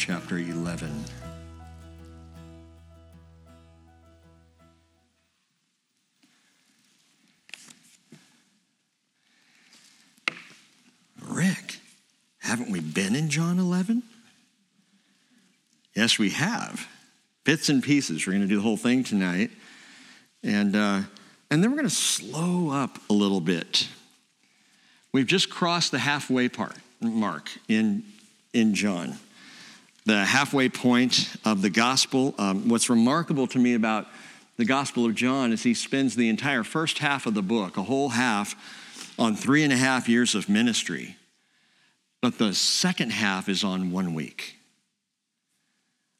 chapter 11. Rick, haven't we been in John 11? Yes, we have. Bits and pieces. We're going to do the whole thing tonight. And, uh, and then we're going to slow up a little bit. We've just crossed the halfway part, mark in, in John, the halfway point of the gospel. Um, what's remarkable to me about the Gospel of John is he spends the entire first half of the book, a whole half, on three and a half years of ministry. But the second half is on one week.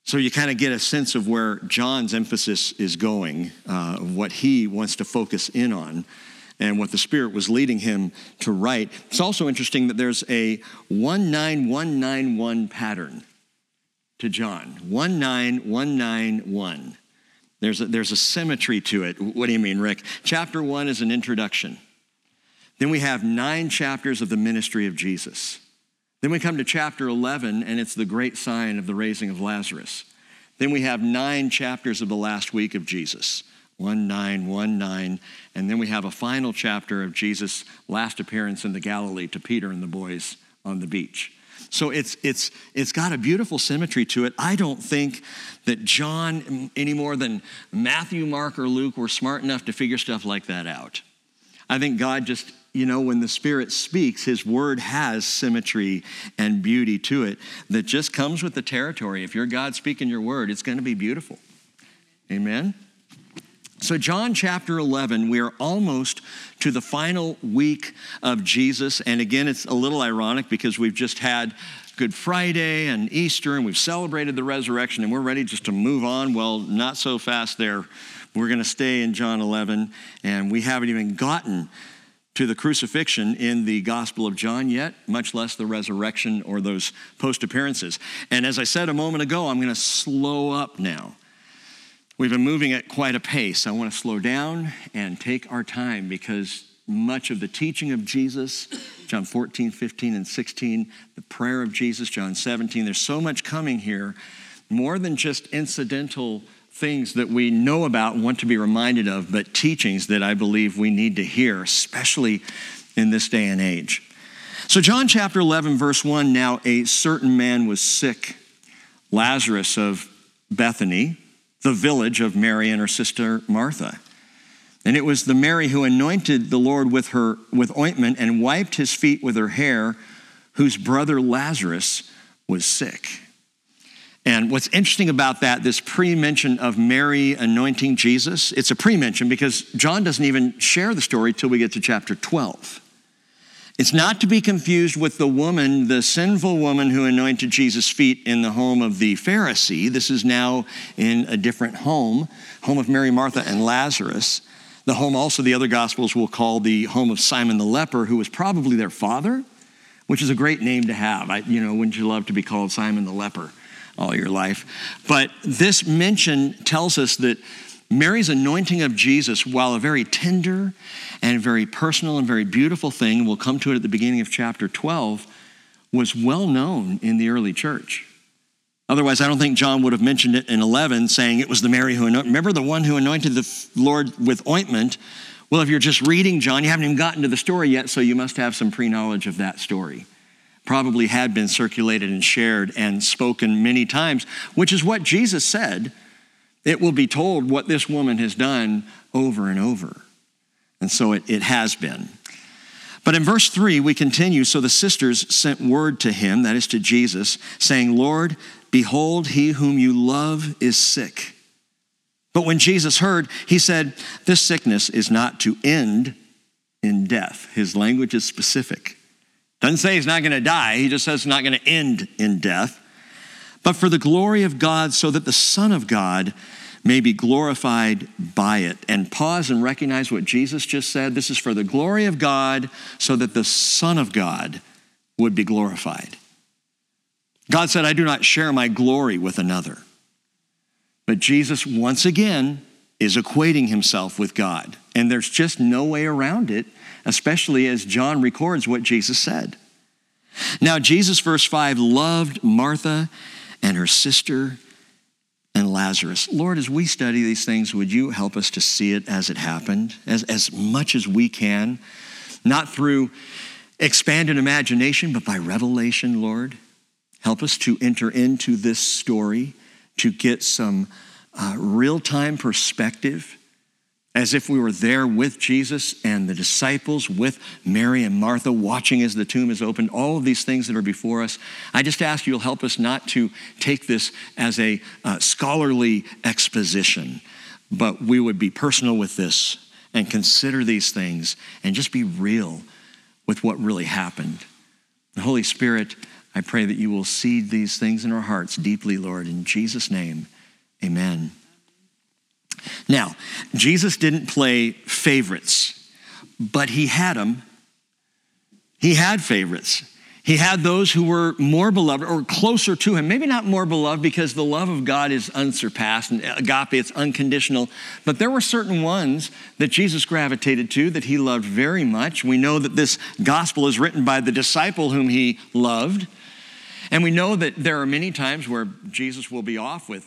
So you kind of get a sense of where John's emphasis is going, uh, what he wants to focus in on, and what the Spirit was leading him to write. It's also interesting that there's a 19191 pattern to John 19191. There's a, there's a symmetry to it. What do you mean, Rick? Chapter one is an introduction. Then we have nine chapters of the ministry of Jesus. Then we come to chapter 11, and it's the great sign of the raising of Lazarus. Then we have nine chapters of the last week of Jesus 1 9, 1 9. And then we have a final chapter of Jesus' last appearance in the Galilee to Peter and the boys on the beach. So it's, it's, it's got a beautiful symmetry to it. I don't think that John, mm, any more than Matthew, Mark, or Luke, were smart enough to figure stuff like that out. I think God just you know, when the Spirit speaks, His word has symmetry and beauty to it that just comes with the territory. If you're God speaking your word, it's going to be beautiful. Amen? So, John chapter 11, we are almost to the final week of Jesus. And again, it's a little ironic because we've just had Good Friday and Easter, and we've celebrated the resurrection, and we're ready just to move on. Well, not so fast there. We're going to stay in John 11, and we haven't even gotten to the crucifixion in the Gospel of John yet, much less the resurrection or those post appearances. And as I said a moment ago, I'm going to slow up now. We've been moving at quite a pace. I want to slow down and take our time because much of the teaching of Jesus, John 14, 15, and 16, the prayer of Jesus, John 17, there's so much coming here, more than just incidental things that we know about and want to be reminded of, but teachings that I believe we need to hear, especially in this day and age. So, John chapter 11, verse 1 now a certain man was sick, Lazarus of Bethany, the village of Mary and her sister Martha. And it was the Mary who anointed the Lord with her with ointment and wiped his feet with her hair, whose brother Lazarus was sick. And what's interesting about that, this pre mention of Mary anointing Jesus, it's a pre mention because John doesn't even share the story till we get to chapter 12. It's not to be confused with the woman, the sinful woman who anointed Jesus' feet in the home of the Pharisee. This is now in a different home, home of Mary, Martha, and Lazarus. The home also the other gospels will call the home of Simon the leper, who was probably their father, which is a great name to have. I, you know, wouldn't you love to be called Simon the leper? all your life. But this mention tells us that Mary's anointing of Jesus, while a very tender and very personal and very beautiful thing, we'll come to it at the beginning of chapter 12, was well known in the early church. Otherwise, I don't think John would have mentioned it in 11, saying it was the Mary who anointed. Remember the one who anointed the Lord with ointment? Well, if you're just reading John, you haven't even gotten to the story yet, so you must have some pre knowledge of that story probably had been circulated and shared and spoken many times, which is what Jesus said. It will be told what this woman has done over and over. And so it, it has been. But in verse 3, we continue. So the sisters sent word to him, that is to Jesus, saying, Lord, behold, he whom you love is sick. But when Jesus heard, he said, This sickness is not to end in death. His language is specific. Doesn't say he's not going to die, he just says it's not going to end in death. But for the glory of God, so that the Son of God may be glorified by it. And pause and recognize what Jesus just said. This is for the glory of God, so that the Son of God would be glorified. God said, I do not share my glory with another. But Jesus, once again, is equating himself with God. And there's just no way around it especially as John records what Jesus said. Now, Jesus, verse 5, loved Martha and her sister and Lazarus. Lord, as we study these things, would you help us to see it as it happened, as, as much as we can, not through expanded imagination, but by revelation, Lord? Help us to enter into this story, to get some uh, real time perspective as if we were there with Jesus and the disciples, with Mary and Martha, watching as the tomb is opened, all of these things that are before us. I just ask you'll help us not to take this as a uh, scholarly exposition, but we would be personal with this and consider these things and just be real with what really happened. The Holy Spirit, I pray that you will seed these things in our hearts deeply, Lord. In Jesus' name, amen. Now, Jesus didn't play favorites, but he had them. He had favorites. He had those who were more beloved or closer to him. Maybe not more beloved because the love of God is unsurpassed and agape, it's unconditional. But there were certain ones that Jesus gravitated to that he loved very much. We know that this gospel is written by the disciple whom he loved. And we know that there are many times where Jesus will be off with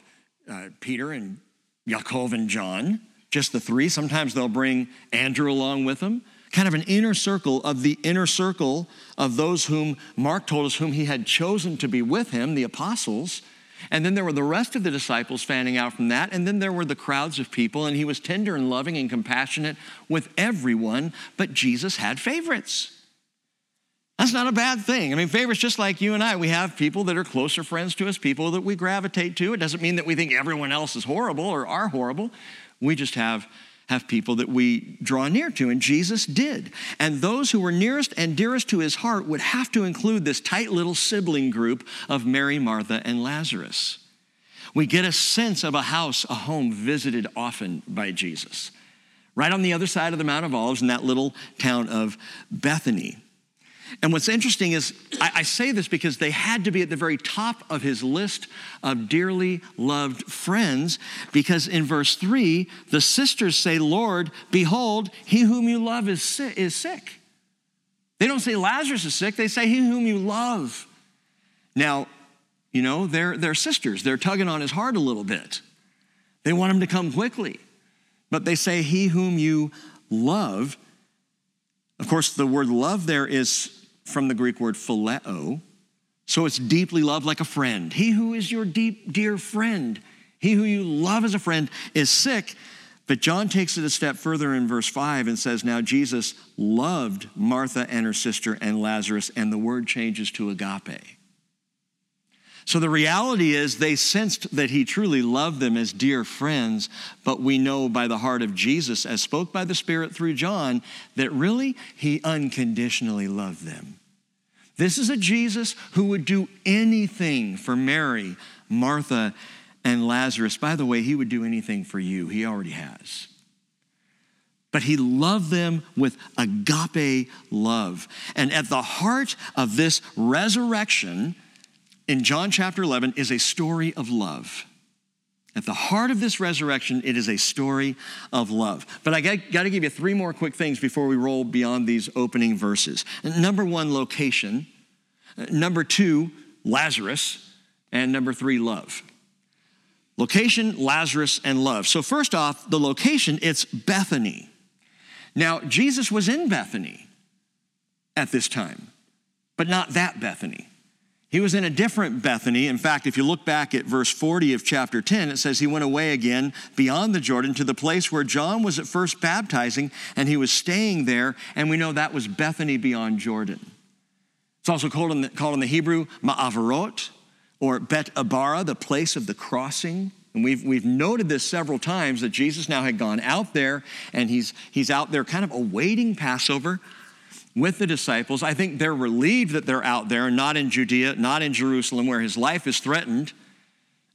uh, Peter and Yaakov and John, just the three. Sometimes they'll bring Andrew along with them. Kind of an inner circle of the inner circle of those whom Mark told us whom he had chosen to be with him, the apostles. And then there were the rest of the disciples fanning out from that. And then there were the crowds of people, and he was tender and loving and compassionate with everyone. But Jesus had favorites. That's not a bad thing. I mean, favorites just like you and I. We have people that are closer friends to us, people that we gravitate to. It doesn't mean that we think everyone else is horrible or are horrible. We just have have people that we draw near to, and Jesus did. And those who were nearest and dearest to his heart would have to include this tight little sibling group of Mary, Martha, and Lazarus. We get a sense of a house, a home visited often by Jesus. Right on the other side of the Mount of Olives in that little town of Bethany. And what's interesting is, I, I, say this because they had to be at the very top of his list of dearly loved friends, because in verse 3, the sisters say, Lord, behold, he whom you love is sick. Is sick. They don't say Lazarus is sick, they say, He whom you love. Now, you know, they're, they're sisters. They're tugging on his heart a little bit. They want him to come quickly. But they say, He whom you love. Of course, the word love there is from the Greek word phileo. So it's deeply loved like a friend. He who is your deep, dear friend, he who you love as a friend, is sick. But John takes it a step further in verse 5 and says, Now Jesus loved Martha and her sister and Lazarus, and the word changes to agape. So the reality is they sensed that he truly loved them as dear friends, but we know by the heart of Jesus, as spoke by the Spirit through John, that really he unconditionally loved them. This is a Jesus who would do anything for Mary, Martha, and Lazarus. By the way, he would do anything for you. He already has. But he loved them with agape love. And at the heart of this resurrection, in John chapter 11 is a story of love. At the heart of this resurrection, it is a story of love. But I got, to give you three more quick things before we roll beyond these opening verses. Number one, location. Number two, Lazarus. And number three, love. Location, Lazarus, and love. So, first off, the location, it's Bethany. Now, Jesus was in Bethany at this time, but not that Bethany. He was in a different Bethany. In fact, if you look back at verse 40 of chapter 10, it says he went away again beyond the Jordan to the place where John was at first baptizing, and he was staying there, and we know that was Bethany beyond Jordan. It's also called in the, called in the Hebrew Ma'avarot, or Bet Abara, the place of the crossing. And we've, we've noted this several times that Jesus now had gone out there, and he's, he's out there kind of awaiting Passover with the disciples. I think they're relieved that they're out there, not in Judea, not in Jerusalem, where his life is threatened.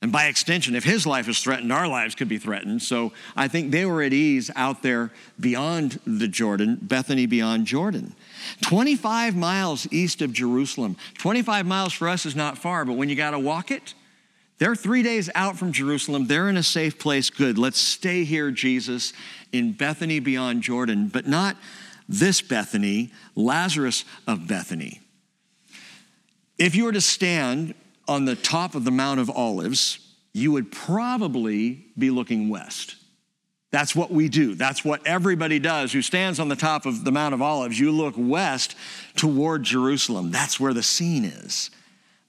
And by extension, if his life is threatened, our lives could be threatened. So I think they were at ease out there beyond the Jordan, Bethany beyond Jordan. 25 miles east of Jerusalem. 25 miles for us is not far, but when you got to walk it, they're three days out from Jerusalem. They're in a safe place. Good. Let's stay here, Jesus, in Bethany beyond Jordan, but not this Bethany, Lazarus of Bethany. If you were to stand on the top of the Mount of Olives, you would probably be looking west. That's what we do. That's what everybody does who stands on the top of the Mount of Olives. You look west toward Jerusalem. That's where the scene is.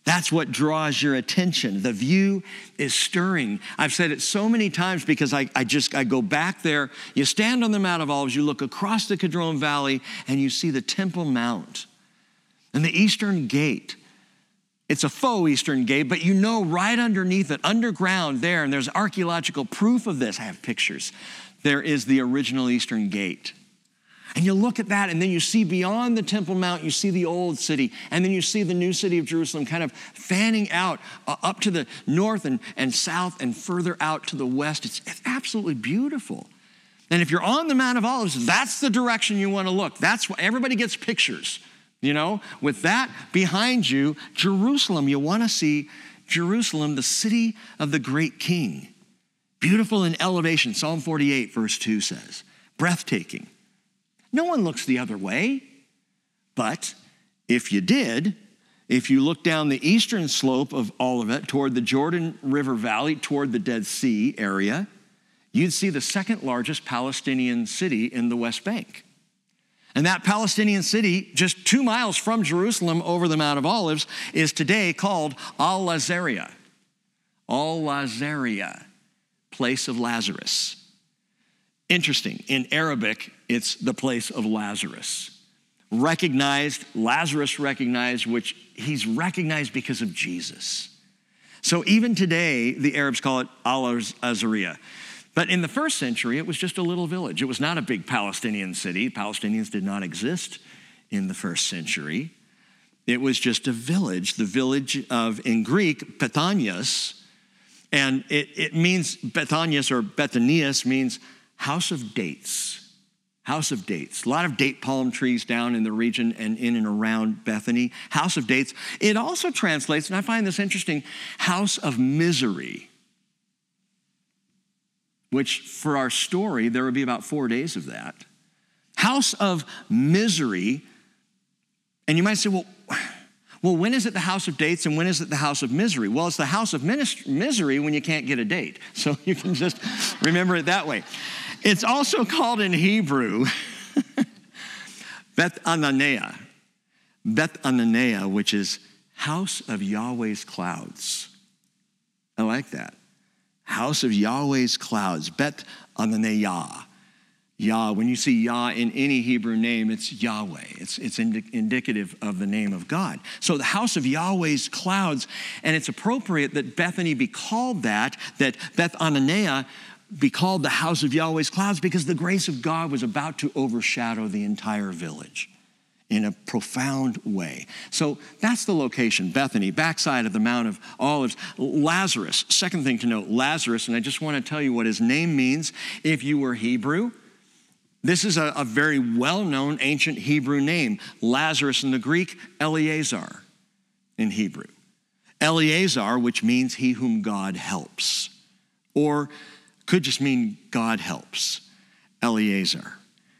That's what draws your attention. The view is stirring. I've said it so many times because I, I just I go back there. You stand on the Mount of Olives, you look across the Kidron Valley, and you see the Temple Mount and the Eastern Gate. It's a faux Eastern Gate, but you know right underneath it, underground there, and there's archaeological proof of this. I have pictures. There is the original Eastern Gate. And you look at that, and then you see beyond the Temple Mount, you see the old city, and then you see the new city of Jerusalem kind of fanning out uh, up to the north and, and south and further out to the west. It's, it's absolutely beautiful. And if you're on the Mount of Olives, that's the direction you want to look. That's what everybody gets pictures. You know, with that behind you, Jerusalem, you want to see Jerusalem, the city of the great king. Beautiful in elevation, Psalm 48, verse 2 says. Breathtaking. No one looks the other way. But if you did, if you look down the eastern slope of Olivet toward the Jordan River Valley, toward the Dead Sea area, you'd see the second largest Palestinian city in the West Bank. And that Palestinian city, just two miles from Jerusalem over the Mount of Olives, is today called Al Lazaria. Al Lazaria, place of Lazarus. Interesting, in Arabic, it's the place of Lazarus. Recognized, Lazarus recognized, which he's recognized because of Jesus. So even today, the Arabs call it Al Azariah. But in the first century, it was just a little village. It was not a big Palestinian city. Palestinians did not exist in the first century. It was just a village, the village of, in Greek, Bethanias. And it, it means, Bethanias or Bethanias means house of dates. House of dates. A lot of date palm trees down in the region and in and around Bethany. House of dates. It also translates, and I find this interesting, house of misery, which for our story, there would be about four days of that. House of misery. And you might say, well, well, when is it the house of dates and when is it the house of misery? Well, it's the house of misery when you can't get a date. So you can just remember it that way. It's also called in Hebrew Beth Ananea. Beth Ananea, which is house of Yahweh's clouds. I like that. House of Yahweh's clouds. Bet Ananea. Yah, when you see Yah in any Hebrew name, it's Yahweh. It's, it's indi- indicative of the name of God. So the house of Yahweh's clouds, and it's appropriate that Bethany be called that, that Beth Ananea be called the house of Yahweh's clouds because the grace of God was about to overshadow the entire village in a profound way. So that's the location, Bethany, backside of the Mount of Olives. Lazarus, second thing to note, Lazarus, and I just want to tell you what his name means. If you were Hebrew, this is a, a very well known ancient Hebrew name. Lazarus in the Greek, Eleazar in Hebrew. Eleazar, which means he whom God helps, or could just mean God helps, Eleazar.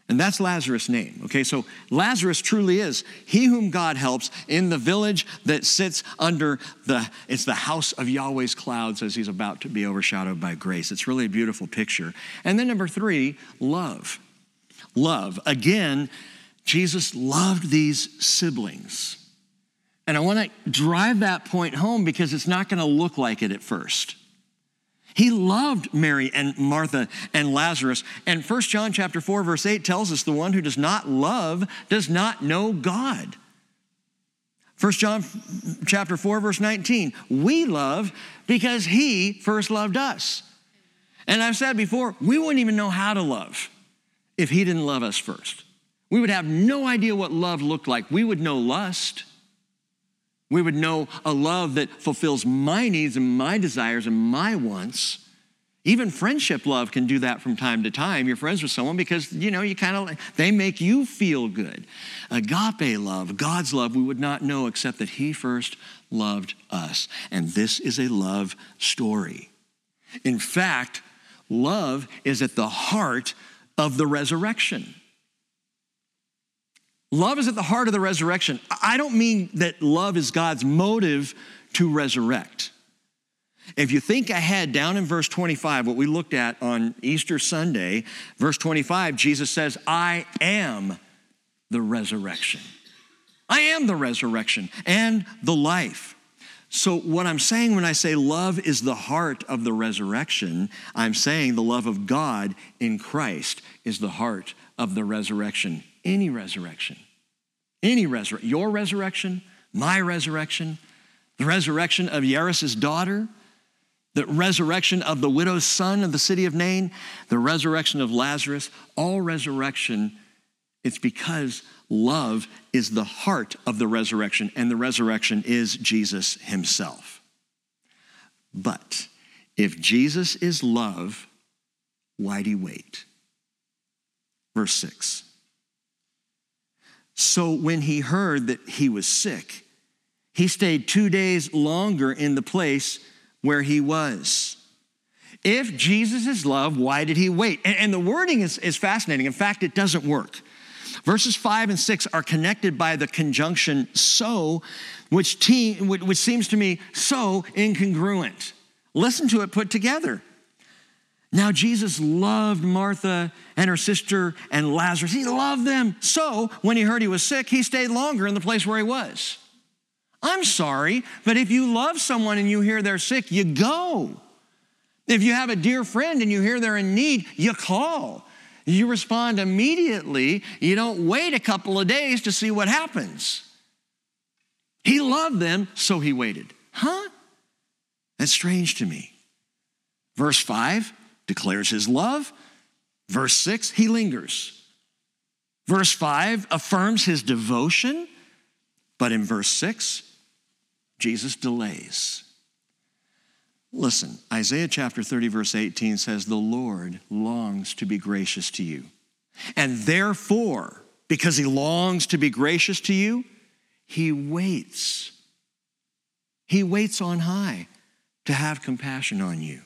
And that's Lazarus' name. Okay, so Lazarus truly is he whom God helps in the village that sits under the, it's the house of Yahweh's clouds as he's about to be overshadowed by grace. It's really a beautiful picture. And then number three, love. Love. Again, Jesus loved these siblings. And I want to drive that point home because it's not going to look like it at first. He loved Mary and Martha and Lazarus. And 1 John chapter 4 verse 8 tells us the one who does not love does not know God. 1 John chapter 4 verse 19, we love because he first loved us. And I've said before, we wouldn't even know how to love if he didn't love us first. We would have no idea what love looked like. We would know lust. We would know a love that fulfills my needs and my desires and my wants. Even friendship love can do that from time to time. You're friends with someone because, you know, you kind of, they make you feel good. Agape love, God's love, we would not know except that He first loved us. And this is a love story. In fact, love is at the heart of the resurrection. Love is at the heart of the resurrection. I don't mean that love is God's motive to resurrect. If you think ahead down in verse 25, what we looked at on Easter Sunday, verse 25, Jesus says, I am the resurrection. I am the resurrection and the life. So, what I'm saying when I say love is the heart of the resurrection, I'm saying the love of God in Christ is the heart of the resurrection. Any resurrection. Any resurrection. Your resurrection, my resurrection, the resurrection of Jairus' daughter, the resurrection of the widow's son of the city of Nain, the resurrection of Lazarus, all resurrection, it's because love is the heart of the resurrection, and the resurrection is Jesus himself. But if Jesus is love, why'd he wait? Verse 6. So when he heard that he was sick, he stayed two days longer in the place where he was. If Jesus is love, why did he wait? And, and the wording is, is fascinating. In fact, it doesn't work. Verses 5 and 6 are connected by the conjunction so, which, te- which seems to me so incongruent. Listen to it put together. Now, Jesus loved Martha and her sister and Lazarus. He loved them. So, when he heard he was sick, he stayed longer in the place where he was. I'm sorry, but if you love someone and you hear they're sick, you go. If you have a dear friend and you hear they're in need, you call. You respond immediately. You don't wait a couple of days to see what happens. He loved them, so he waited. Huh? That's strange to me. Verse 5 declares his love. Verse 6, he lingers. Verse 5 affirms his devotion. But in verse 6, Jesus delays. Listen, Isaiah chapter 30, verse 18 says, The Lord longs to be gracious to you. And therefore, because he longs to be gracious to you, he waits. He waits on high to have compassion on you.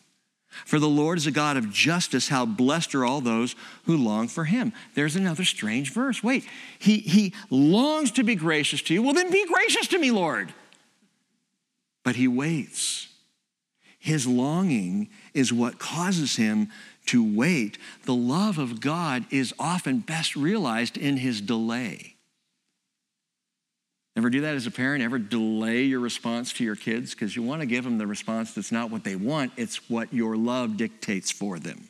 For the Lord is a God of justice. How blessed are all those who long for him. There's another strange verse. Wait, he, he longs to be gracious to you. Well, then be gracious to me, Lord. But he waits. His longing is what causes him to wait. The love of God is often best realized in his delay. Ever do that as a parent? Ever delay your response to your kids? Because you want to give them the response that's not what they want, it's what your love dictates for them.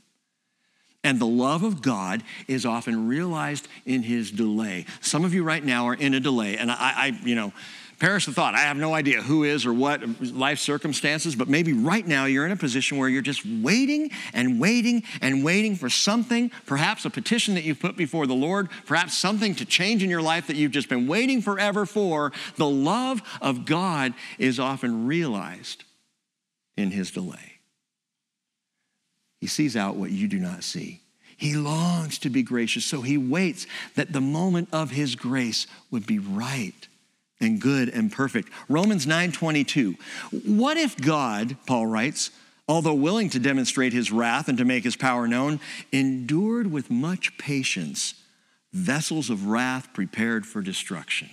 And the love of God is often realized in his delay. Some of you right now are in a delay, and I, I you know, perish the thought. I have no idea who is or what life circumstances, but maybe right now you're in a position where you're just waiting and waiting and waiting for something, perhaps a petition that you've put before the Lord, perhaps something to change in your life that you've just been waiting forever for. The love of God is often realized in his delay. He sees out what you do not see. He longs to be gracious, so he waits that the moment of his grace would be right and good and perfect. Romans 9:22. What if God, Paul writes, although willing to demonstrate his wrath and to make his power known, endured with much patience vessels of wrath prepared for destruction?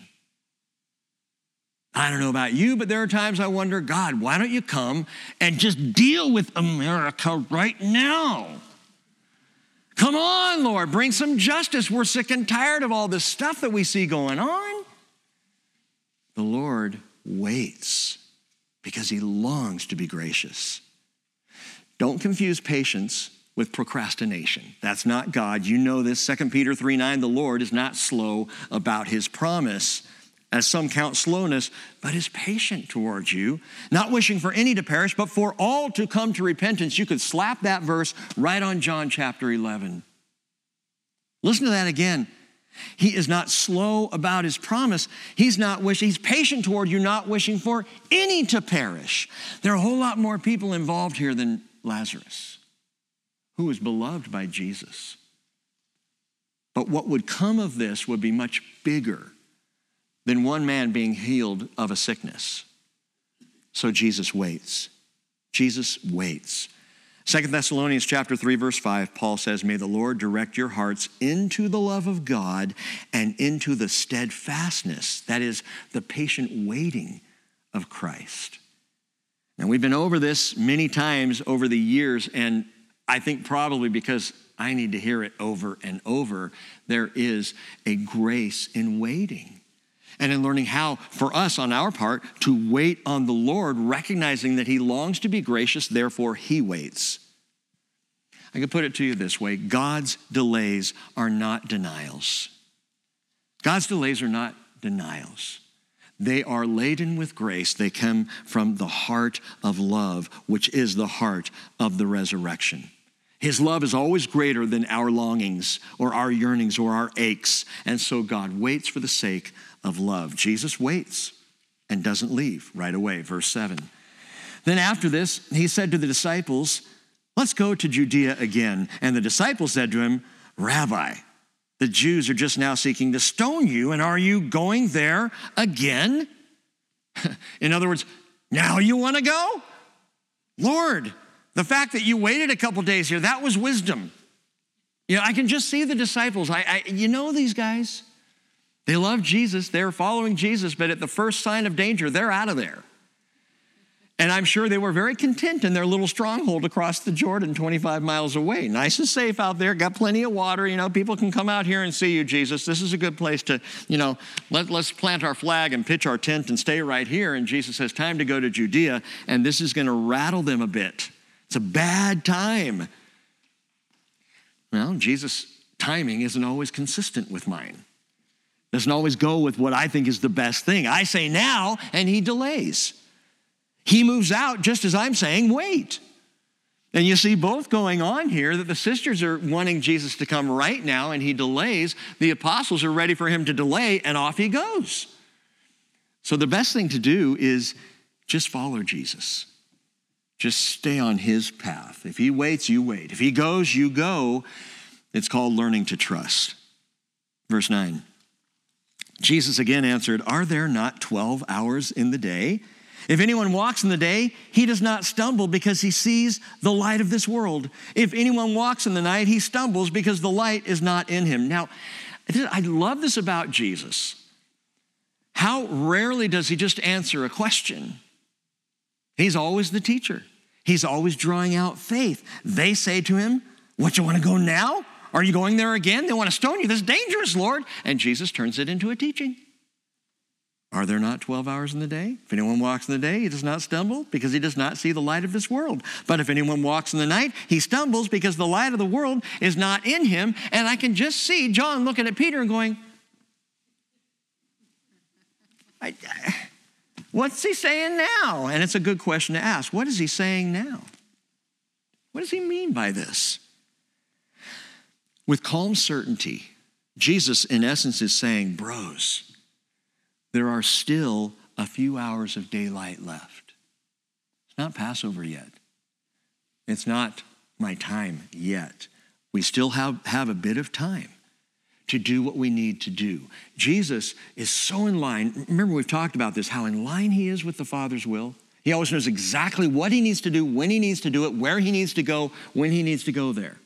I don't know about you, but there are times I wonder, God, why don't you come and just deal with America right now? Come on, Lord, bring some justice. We're sick and tired of all this stuff that we see going on. The Lord waits because he longs to be gracious. Don't confuse patience with procrastination. That's not God. You know this. 2 Peter 3 9, the Lord is not slow about his promise, as some count slowness, but is patient towards you, not wishing for any to perish, but for all to come to repentance. You could slap that verse right on John chapter 11. Listen to that again. He is not slow about his promise. He's not wishing, he's patient toward you, not wishing for any to perish. There are a whole lot more people involved here than Lazarus, who was beloved by Jesus. But what would come of this would be much bigger than one man being healed of a sickness. So Jesus waits. Jesus waits. Second Thessalonians chapter 3 verse 5 Paul says may the Lord direct your hearts into the love of God and into the steadfastness that is the patient waiting of Christ. Now we've been over this many times over the years and I think probably because I need to hear it over and over there is a grace in waiting and in learning how, for us on our part, to wait on the Lord, recognizing that He longs to be gracious, therefore He waits. I can put it to you this way God's delays are not denials. God's delays are not denials. They are laden with grace. They come from the heart of love, which is the heart of the resurrection. His love is always greater than our longings or our yearnings or our aches. And so God waits for the sake of love. Jesus waits and doesn't leave right away. Verse 7. Then after this, he said to the disciples, Let's go to Judea again. And the disciples said to him, Rabbi, the Jews are just now seeking to stone you, and are you going there again? In other words, now you want to go? Lord, the fact that you waited a couple days here, that was wisdom. You know, I can just see the disciples. I, I, you know these guys. They love Jesus, they're following Jesus, but at the first sign of danger, they're out of there. And I'm sure they were very content in their little stronghold across the Jordan, 25 miles away. Nice and safe out there, got plenty of water. You know, people can come out here and see you, Jesus. This is a good place to, you know, let, let's plant our flag and pitch our tent and stay right here. And Jesus says, time to go to Judea, and this is going to rattle them a bit. It's a bad time. Well, Jesus' timing isn't always consistent with mine doesn't always go with what I think is the best thing. I say now, and he delays. He moves out just as I'm saying, wait. And you see both going on here that the sisters are wanting Jesus to come right now, and he delays. The apostles are ready for him to delay, and off he goes. So the best thing to do is just follow Jesus. Just stay on his path. If he waits, you wait. If he goes, you go. It's called learning to trust. Verse 9. Jesus again answered, Are there not 12 hours in the day? If anyone walks in the day, he does not stumble because he sees the light of this world. If anyone walks in the night, he stumbles because the light is not in him. Now, I love this about Jesus. How rarely does he just answer a question? He's always the teacher. He's always drawing out faith. They say to him, What, you want to go now? Are you going there again? They want to stone you. This is dangerous, Lord. And Jesus turns it into a teaching. Are there not 12 hours in the day? If anyone walks in the day, he does not stumble because he does not see the light of this world. But if anyone walks in the night, he stumbles because the light of the world is not in him. And I can just see John looking at Peter and going, I, uh, What's he saying now? And it's a good question to ask. What is he saying now? What does he mean by this? With calm certainty, Jesus, in essence, is saying, Bros, there are still a few hours of daylight left. It's not Passover yet. It's not my time yet. We still have, have a bit of time to do what we need to do. Jesus is so in line. Remember, we've talked about this, how in line he is with the Father's will. He always knows exactly what he needs to do, when he needs to do it, where he needs to go, when he needs to go there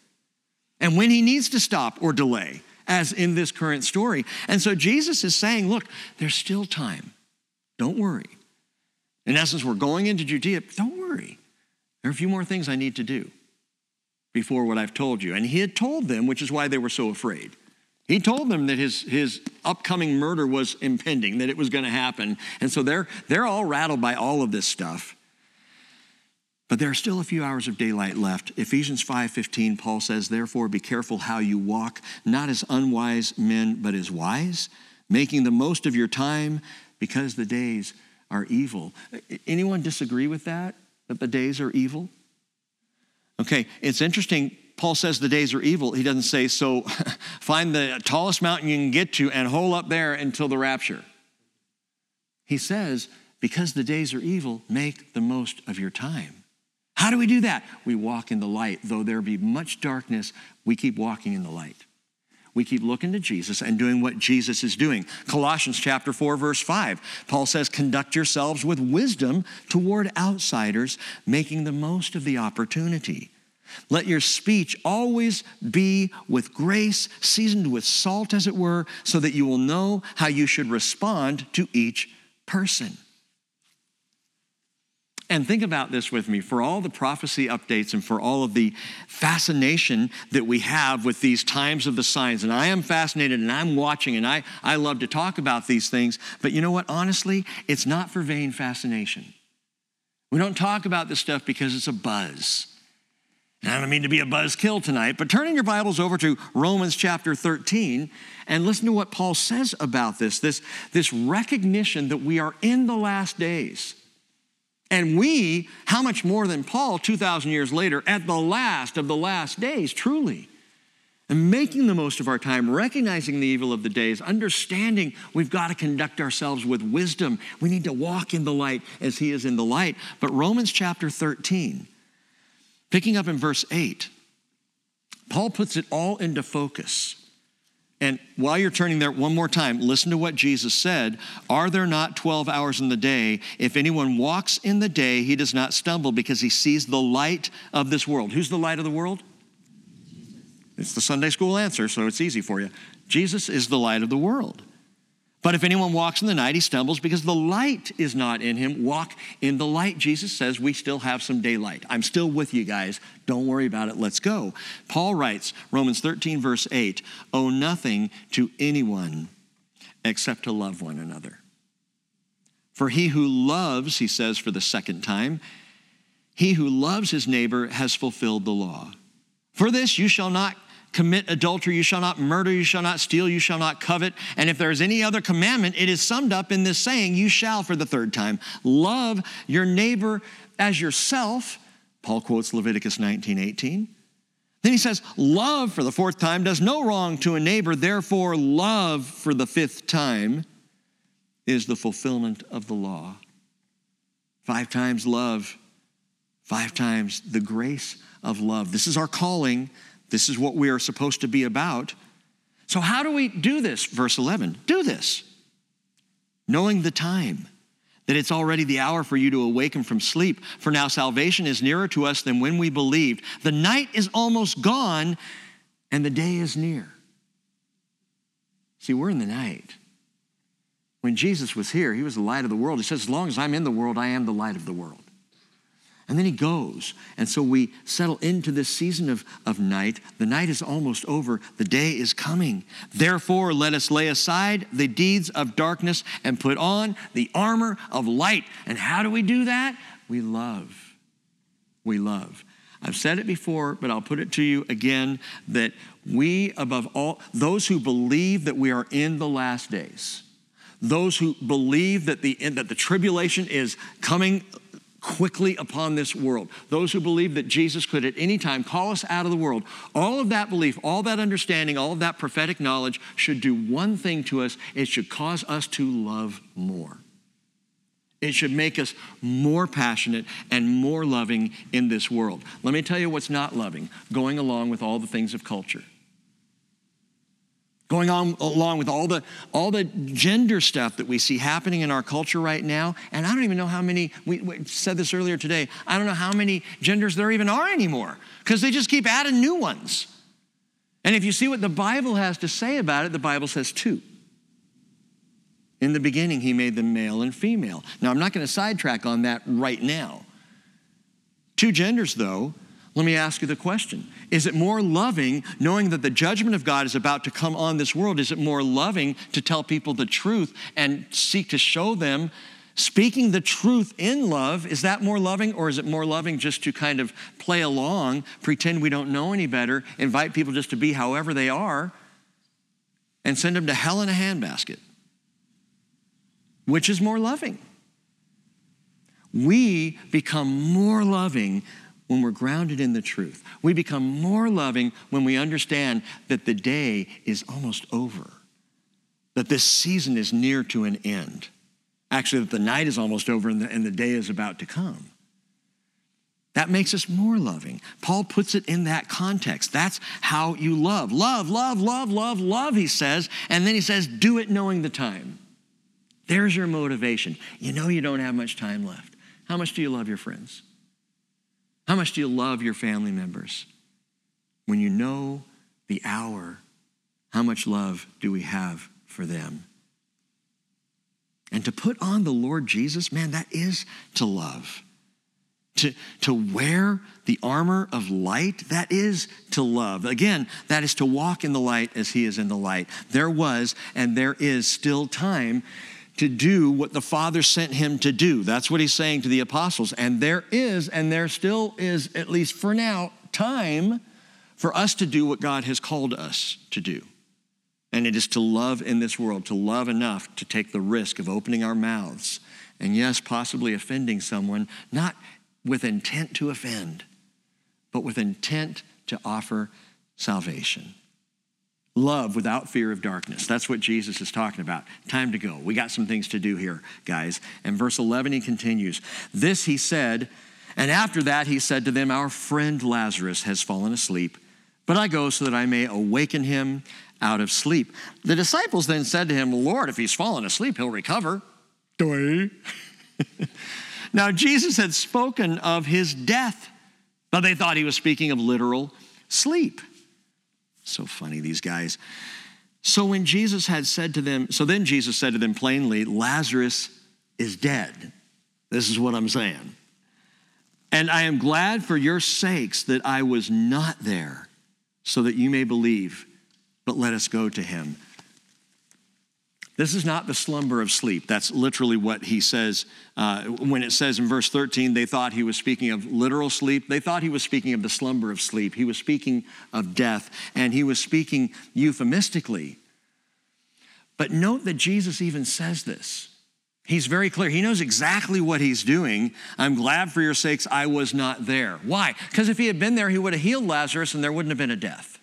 and when he needs to stop or delay, as in this current story. And so Jesus is saying, look, there's still time. Don't worry. In essence, we're going into Judea. Don't worry. There are a few more things I need to do before what I've told you. And he had told them, which is why they were so afraid. He told them that his, his upcoming murder was impending, that it was going to happen. And so they're, they're all rattled by all of this stuff. But there are still a few hours of daylight left. Ephesians 5:15 Paul says, "Therefore be careful how you walk, not as unwise men, but as wise, making the most of your time because the days are evil." Anyone disagree with that? That the days are evil? Okay, it's interesting Paul says the days are evil. He doesn't say, so find the tallest mountain you can get to and hole up there until the rapture. He says, because the days are evil, make the most of your time. How do we do that? We walk in the light. Though there be much darkness, we keep walking in the light. We keep looking to Jesus and doing what Jesus is doing. Colossians chapter 4 verse 5. Paul says, "Conduct yourselves with wisdom toward outsiders, making the most of the opportunity." Let your speech always be with grace, seasoned with salt, as it were, so that you will know how you should respond to each person. And think about this with me for all the prophecy updates and for all of the fascination that we have with these times of the signs. And I am fascinated and I'm watching and I, I love to talk about these things. But you know what? Honestly, it's not for vain fascination. We don't talk about this stuff because it's a buzz. And I don't mean to be a buzzkill tonight, but turning your Bibles over to Romans chapter 13 and listen to what Paul says about this this, this recognition that we are in the last days. And we, how much more than Paul 2,000 years later, at the last of the last days, truly. And making the most of our time, recognizing the evil of the days, understanding we've got to conduct ourselves with wisdom. We need to walk in the light as He is in the light. But Romans chapter 13, picking up in verse 8, Paul puts it all into focus. And while you're turning there one more time, listen to what Jesus said Are there not 12 hours in the day? If anyone walks in the day, he does not stumble because he sees the light of this world. Who's the light of the world? It's the Sunday school answer, so it's easy for you. Jesus is the light of the world. But if anyone walks in the night, he stumbles because the light is not in him. Walk in the light. Jesus says we still have some daylight. I'm still with you guys. Don't worry about it. Let's go. Paul writes, Romans 13, verse 8, owe nothing to anyone except to love one another. For he who loves, he says for the second time, he who loves his neighbor has fulfilled the law. For this you shall not commit adultery, you shall not murder, you shall not steal, you shall not covet. And if there is any other commandment, it is summed up in this saying, you shall for the third time love your neighbor as yourself. Paul quotes Leviticus 19 18. Then he says, Love for the fourth time does no wrong to a neighbor, therefore, love for the fifth time is the fulfillment of the law. Five times love, five times the grace of love. This is our calling. This is what we are supposed to be about. So, how do we do this? Verse 11 do this, knowing the time, that it's already the hour for you to awaken from sleep. For now, salvation is nearer to us than when we believed. The night is almost gone, and the day is near. See, we're in the night. When Jesus was here, he was the light of the world. He says, As long as I'm in the world, I am the light of the world. And then he goes. And so we settle into this season of, of night. The night is almost over, the day is coming. Therefore, let us lay aside the deeds of darkness and put on the armor of light. And how do we do that? We love. We love. I've said it before, but I'll put it to you again that we, above all, those who believe that we are in the last days, those who believe that the, that the tribulation is coming quickly upon this world. Those who believe that Jesus could at any time call us out of the world, all of that belief, all that understanding, all of that prophetic knowledge should do one thing to us it should cause us to love more. It should make us more passionate and more loving in this world. Let me tell you what's not loving going along with all the things of culture going on along with all the all the gender stuff that we see happening in our culture right now. And i don't even know how many we, we said this earlier today i don't know how many genders there even are anymore because they just keep adding new ones. And if you see what the bible has to say about it the bible says two. In the beginning he made them male and female. Now i'm not going to sidetrack on that right now. Two genders though let me ask you the question Is it more loving, knowing that the judgment of God is about to come on this world? Is it more loving to tell people the truth and seek to show them speaking the truth in love? Is that more loving, or is it more loving just to kind of play along, pretend we don't know any better, invite people just to be however they are, and send them to hell in a handbasket? Which is more loving? We become more loving when we're grounded in the truth. We become more loving when we understand that the day is almost over, that this season is near to an end. Actually, that the night is almost over and the, and the day is about to come. That makes us more loving. Paul puts it in that context. That's how you love. Love, love, love, love, love, he says. And then he says, do it knowing the time. There's your motivation. You know you don't have much time left. How much do you love your friends? How much do you love your family members? When you know the hour, how much love do we have for them? And to put on the Lord Jesus, man, that is to love. To, to wear the armor of light, that is to love. Again, that is to walk in the light as he is in the light. There was and there is still time to do what the Father sent him to do. That's what he's saying to the apostles. And there is, and there still is, at least for now, time for us to do what God has called us to do. And it is to love in this world, to love enough to take the risk of opening our mouths and, yes, possibly offending someone, not with intent to offend, but with intent to offer salvation. Love without fear of darkness. That's what Jesus is talking about. Time to go. We got some things to do here, guys. And verse 11, he continues This he said, and after that he said to them, Our friend Lazarus has fallen asleep, but I go so that I may awaken him out of sleep. The disciples then said to him, Lord, if he's fallen asleep, he'll recover. Now, Jesus had spoken of his death, but they thought he was speaking of literal sleep. So funny, these guys. So when Jesus had said to them, so then Jesus said to them plainly, Lazarus is dead. This is what I'm saying. And I am glad for your sakes that I was not there, so that you may believe, but let us go to him. This is not the slumber of sleep. That's literally what he says. Uh, when it says in verse 13, they thought he was speaking of literal sleep. They thought he was speaking of the slumber of sleep. He was speaking of death, and he was speaking euphemistically. But note that Jesus even says this. He's very clear. He knows exactly what he's doing. I'm glad for your sakes I was not there. Why? Because if he had been there, he would have healed Lazarus and there wouldn't have been a death.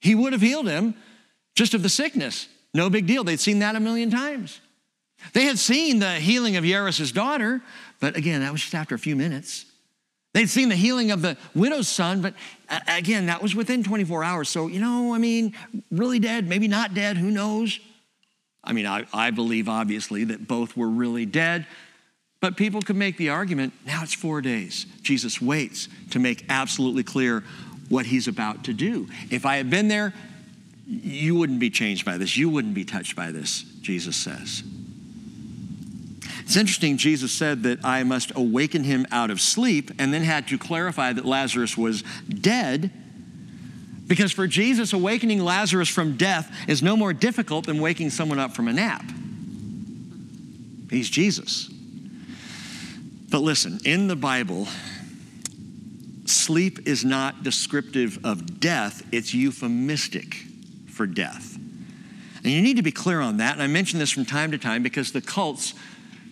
He would have healed him just of the sickness. No big deal. They'd seen that a million times. They had seen the healing of Jairus' daughter, but again, that was just after a few minutes. They'd seen the healing of the widow's son, but again, that was within 24 hours. So, you know, I mean, really dead, maybe not dead, who knows? I mean, I, I believe obviously that both were really dead, but people could make the argument now it's four days. Jesus waits to make absolutely clear what he's about to do. If I had been there, you wouldn't be changed by this. You wouldn't be touched by this, Jesus says. It's interesting, Jesus said that I must awaken him out of sleep and then had to clarify that Lazarus was dead. Because for Jesus, awakening Lazarus from death is no more difficult than waking someone up from a nap. He's Jesus. But listen, in the Bible, sleep is not descriptive of death, it's euphemistic for death. And you need to be clear on that. And I mention this from time to time because the cults,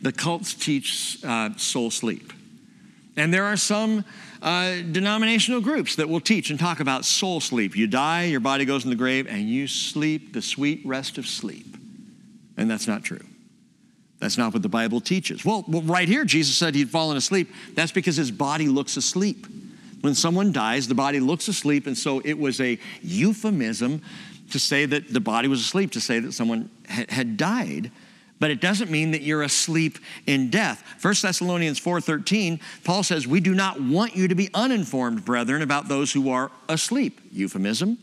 the cults teach uh, soul sleep. And there are some uh, denominational groups that will teach and talk about soul sleep. You die, your body goes in the grave, and you sleep the sweet rest of sleep. And that's not true. That's not what the Bible teaches. Well, well, right here, Jesus said he'd fallen asleep. That's because his body looks asleep. When someone dies, the body looks asleep, and so it was a euphemism to say that the body was asleep, to say that someone had died, but it doesn't mean that you're asleep in death. 1 Thessalonians 4:13, Paul says, "We do not want you to be uninformed, brethren, about those who are asleep." Euphemism.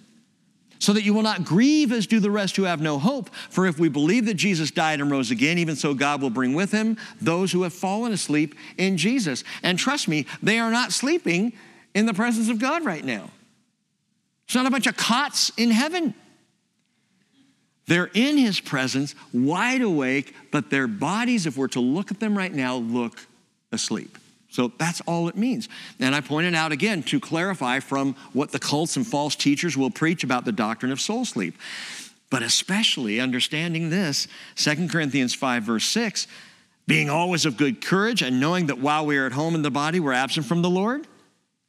So that you will not grieve as do the rest who have no hope. For if we believe that Jesus died and rose again, even so God will bring with him those who have fallen asleep in Jesus. And trust me, they are not sleeping in the presence of God right now. It's not a bunch of cots in heaven. They're in his presence, wide awake, but their bodies, if we're to look at them right now, look asleep. So that's all it means. And I pointed out again to clarify from what the cults and false teachers will preach about the doctrine of soul sleep. But especially understanding this, 2 Corinthians 5, verse 6, being always of good courage and knowing that while we are at home in the body, we're absent from the Lord.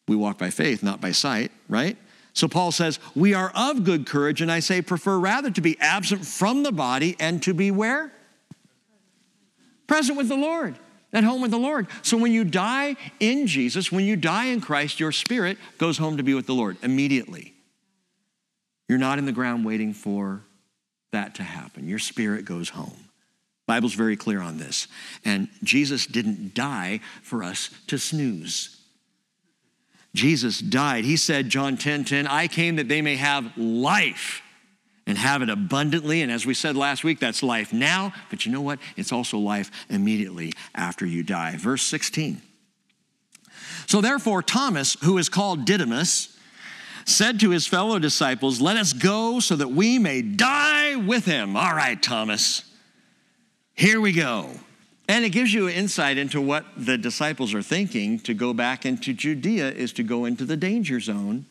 We walk by faith, not by sight, right? So Paul says, We are of good courage, and I say, prefer rather to be absent from the body and to be where? Present with the Lord, at home with the Lord. So when you die in Jesus, when you die in Christ, your spirit goes home to be with the Lord immediately. You're not in the ground waiting for that to happen. Your spirit goes home. Bible's very clear on this. And Jesus didn't die for us to snooze. Jesus died. He said, John 10 10, I came that they may have life and have it abundantly. And as we said last week, that's life now, but you know what? It's also life immediately after you die. Verse 16. So therefore, Thomas, who is called Didymus, said to his fellow disciples, Let us go so that we may die with him. All right, Thomas, here we go. And it gives you insight into what the disciples are thinking. To go back into Judea is to go into the danger zone.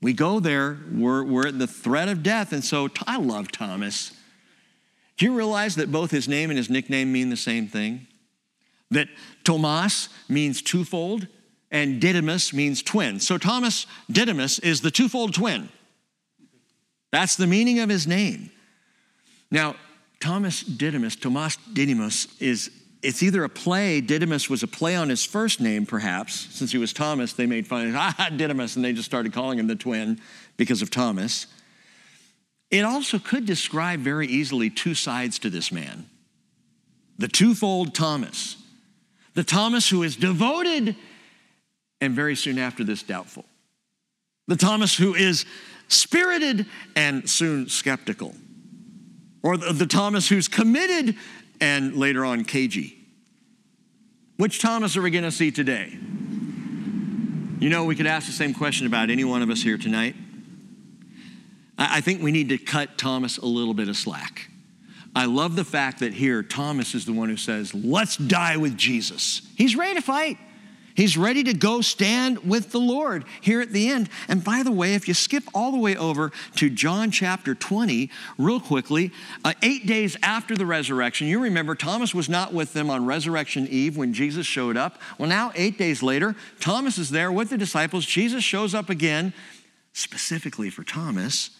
We go there, we're, we're at the threat of death. And so I love Thomas. Do you realize that both his name and his nickname mean the same thing? That Tomas means twofold and Didymus means twin. So Thomas Didymus is the twofold twin. That's the meaning of his name. Now, Thomas Didymus, Tomas Didymus, is it's either a play, Didymus was a play on his first name, perhaps. Since he was Thomas, they made fun of ah, Didymus, and they just started calling him the twin because of Thomas. It also could describe very easily two sides to this man the twofold Thomas. The Thomas who is devoted and very soon after this, doubtful. The Thomas who is spirited and soon skeptical. Or the, the Thomas who's committed and later on cagey. Which Thomas are we going to see today? You know, we could ask the same question about any one of us here tonight. I think we need to cut Thomas a little bit of slack. I love the fact that here Thomas is the one who says, Let's die with Jesus. He's ready to fight. He's ready to go stand with the Lord here at the end. And by the way, if you skip all the way over to John chapter 20, real quickly, uh, eight days after the resurrection, you remember Thomas was not with them on resurrection eve when Jesus showed up. Well, now, eight days later, Thomas is there with the disciples. Jesus shows up again, specifically for Thomas.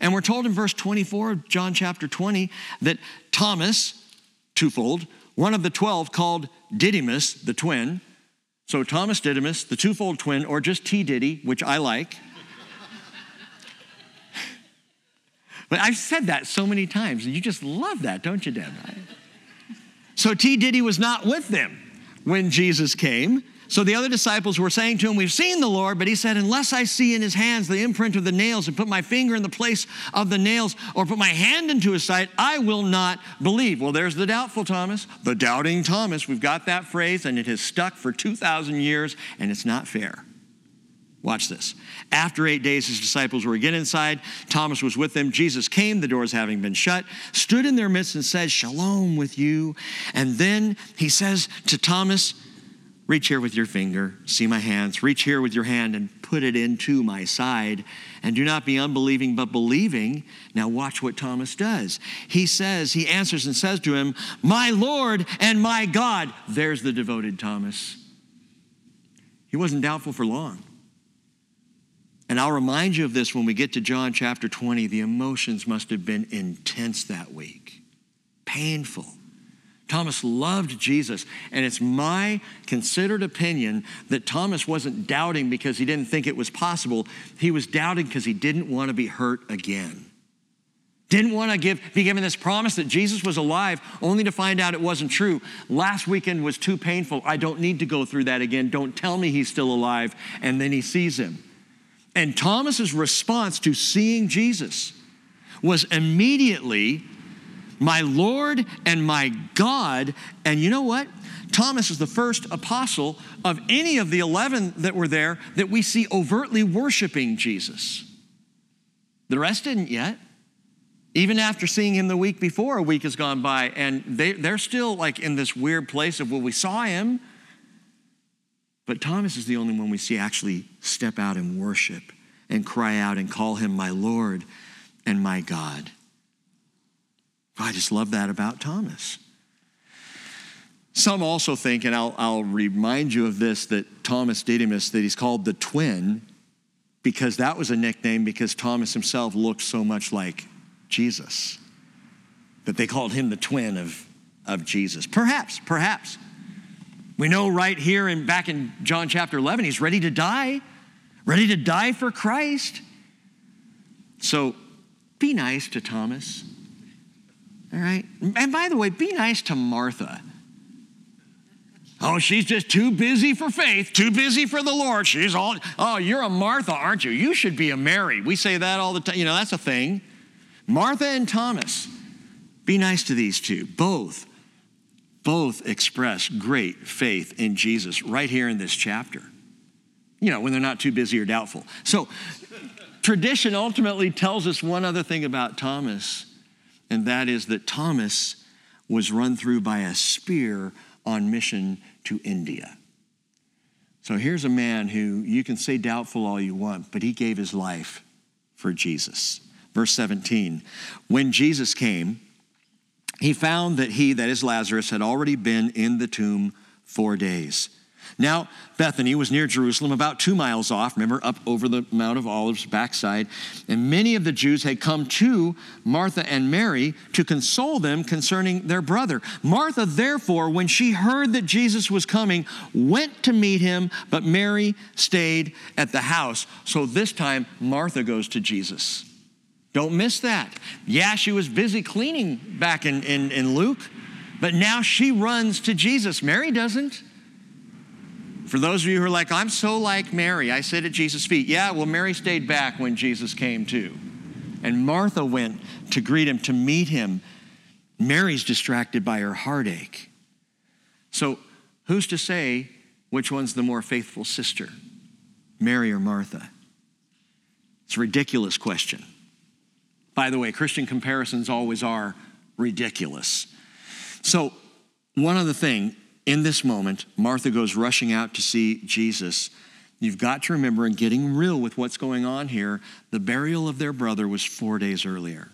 And we're told in verse 24 of John chapter 20 that Thomas, twofold, one of the 12 called Didymus, the twin, so Thomas Didymus, the twofold twin, or just T. Diddy, which I like. but I've said that so many times, and you just love that, don't you, Deb? So T. Diddy was not with them when Jesus came. So the other disciples were saying to him, We've seen the Lord, but he said, Unless I see in his hands the imprint of the nails and put my finger in the place of the nails or put my hand into his side, I will not believe. Well, there's the doubtful Thomas, the doubting Thomas. We've got that phrase, and it has stuck for 2,000 years, and it's not fair. Watch this. After eight days, his disciples were again inside. Thomas was with them. Jesus came, the doors having been shut, stood in their midst and said, Shalom with you. And then he says to Thomas, Reach here with your finger, see my hands. Reach here with your hand and put it into my side. And do not be unbelieving, but believing. Now, watch what Thomas does. He says, he answers and says to him, My Lord and my God. There's the devoted Thomas. He wasn't doubtful for long. And I'll remind you of this when we get to John chapter 20. The emotions must have been intense that week, painful Thomas loved Jesus, and it's my considered opinion that Thomas wasn't doubting because he didn't think it was possible. He was doubting because he didn't want to be hurt again. Didn't want to give, be given this promise that Jesus was alive, only to find out it wasn't true. Last weekend was too painful. I don't need to go through that again. Don't tell me he's still alive. And then he sees him. And Thomas's response to seeing Jesus was immediately my Lord and my God. And you know what? Thomas is the first apostle of any of the 11 that were there that we see overtly worshiping Jesus. The rest didn't yet. Even after seeing him the week before, a week has gone by, and they, they're still like in this weird place of, well, we saw him. But Thomas is the only one we see actually step out and worship and cry out and call him my Lord and my God. I just love that about Thomas. Some also think, and I'll, I'll remind you of this, that Thomas Didymus, that he's called the twin because that was a nickname because Thomas himself looked so much like Jesus that they called him the twin of, of Jesus. Perhaps, perhaps. We know right here and back in John chapter 11, he's ready to die, ready to die for Christ. So be nice to Thomas All right? And by the way, be nice to Martha. Oh, she's just too busy for faith, too busy for the Lord. She's all, oh, you're a Martha, aren't you? You should be a Mary. We say that all the time. You know, that's a thing. Martha and Thomas. Be nice to these two. Both, both express great faith in Jesus right here in this chapter. You know, when they're not too busy or doubtful. So, tradition ultimately tells us one other thing about Thomas, and that is that Thomas was run through by a spear on mission to India. So here's a man who you can say doubtful all you want, but he gave his life for Jesus. Verse 17 When Jesus came, he found that he, that is Lazarus, had already been in the tomb four days. Now, Bethany was near Jerusalem, about two miles off, remember, up over the Mount of Olives backside. And many of the Jews had come to Martha and Mary to console them concerning their brother. Martha, therefore, when she heard that Jesus was coming, went to meet him, but Mary stayed at the house. So this time, Martha goes to Jesus. Don't miss that. Yeah, she was busy cleaning back in, in, in Luke, but now she runs to Jesus. Mary doesn't. For those of you who are like, I'm so like Mary, I sit at Jesus' feet. Yeah, well, Mary stayed back when Jesus came too. And Martha went to greet him, to meet him. Mary's distracted by her heartache. So, who's to say which one's the more faithful sister, Mary or Martha? It's a ridiculous question. By the way, Christian comparisons always are ridiculous. So, one other thing in this moment, Martha goes rushing out to see Jesus. You've got to remember, and getting real with what's going on here, the burial of their brother was four days earlier.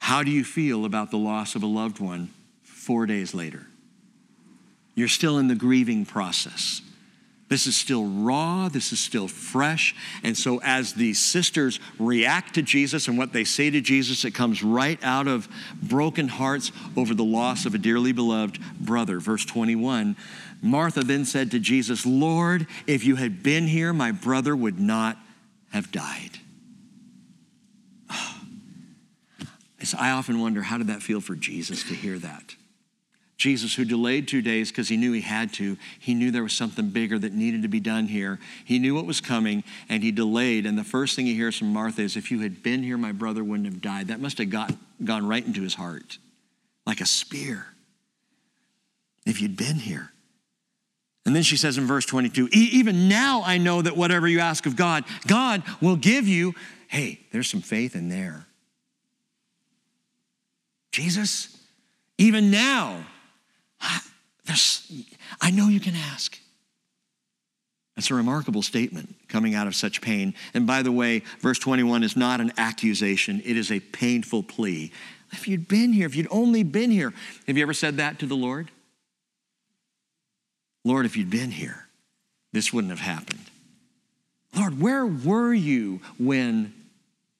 How do you feel about the loss of a loved one four days later? You're still in the grieving process. This is still raw, this is still fresh. And so, as the sisters react to Jesus and what they say to Jesus, it comes right out of broken hearts over the loss of a dearly beloved brother. Verse 21 Martha then said to Jesus, Lord, if you had been here, my brother would not have died. I often wonder how did that feel for Jesus to hear that? Jesus, who delayed two days because he knew he had to, he knew there was something bigger that needed to be done here. He knew what was coming and he delayed. And the first thing he hears from Martha is, If you had been here, my brother wouldn't have died. That must have got, gone right into his heart like a spear. If you'd been here. And then she says in verse 22 Even now I know that whatever you ask of God, God will give you. Hey, there's some faith in there. Jesus, even now, there's, I know you can ask. That's a remarkable statement coming out of such pain. And by the way, verse 21 is not an accusation, it is a painful plea. If you'd been here, if you'd only been here, have you ever said that to the Lord? Lord, if you'd been here, this wouldn't have happened. Lord, where were you when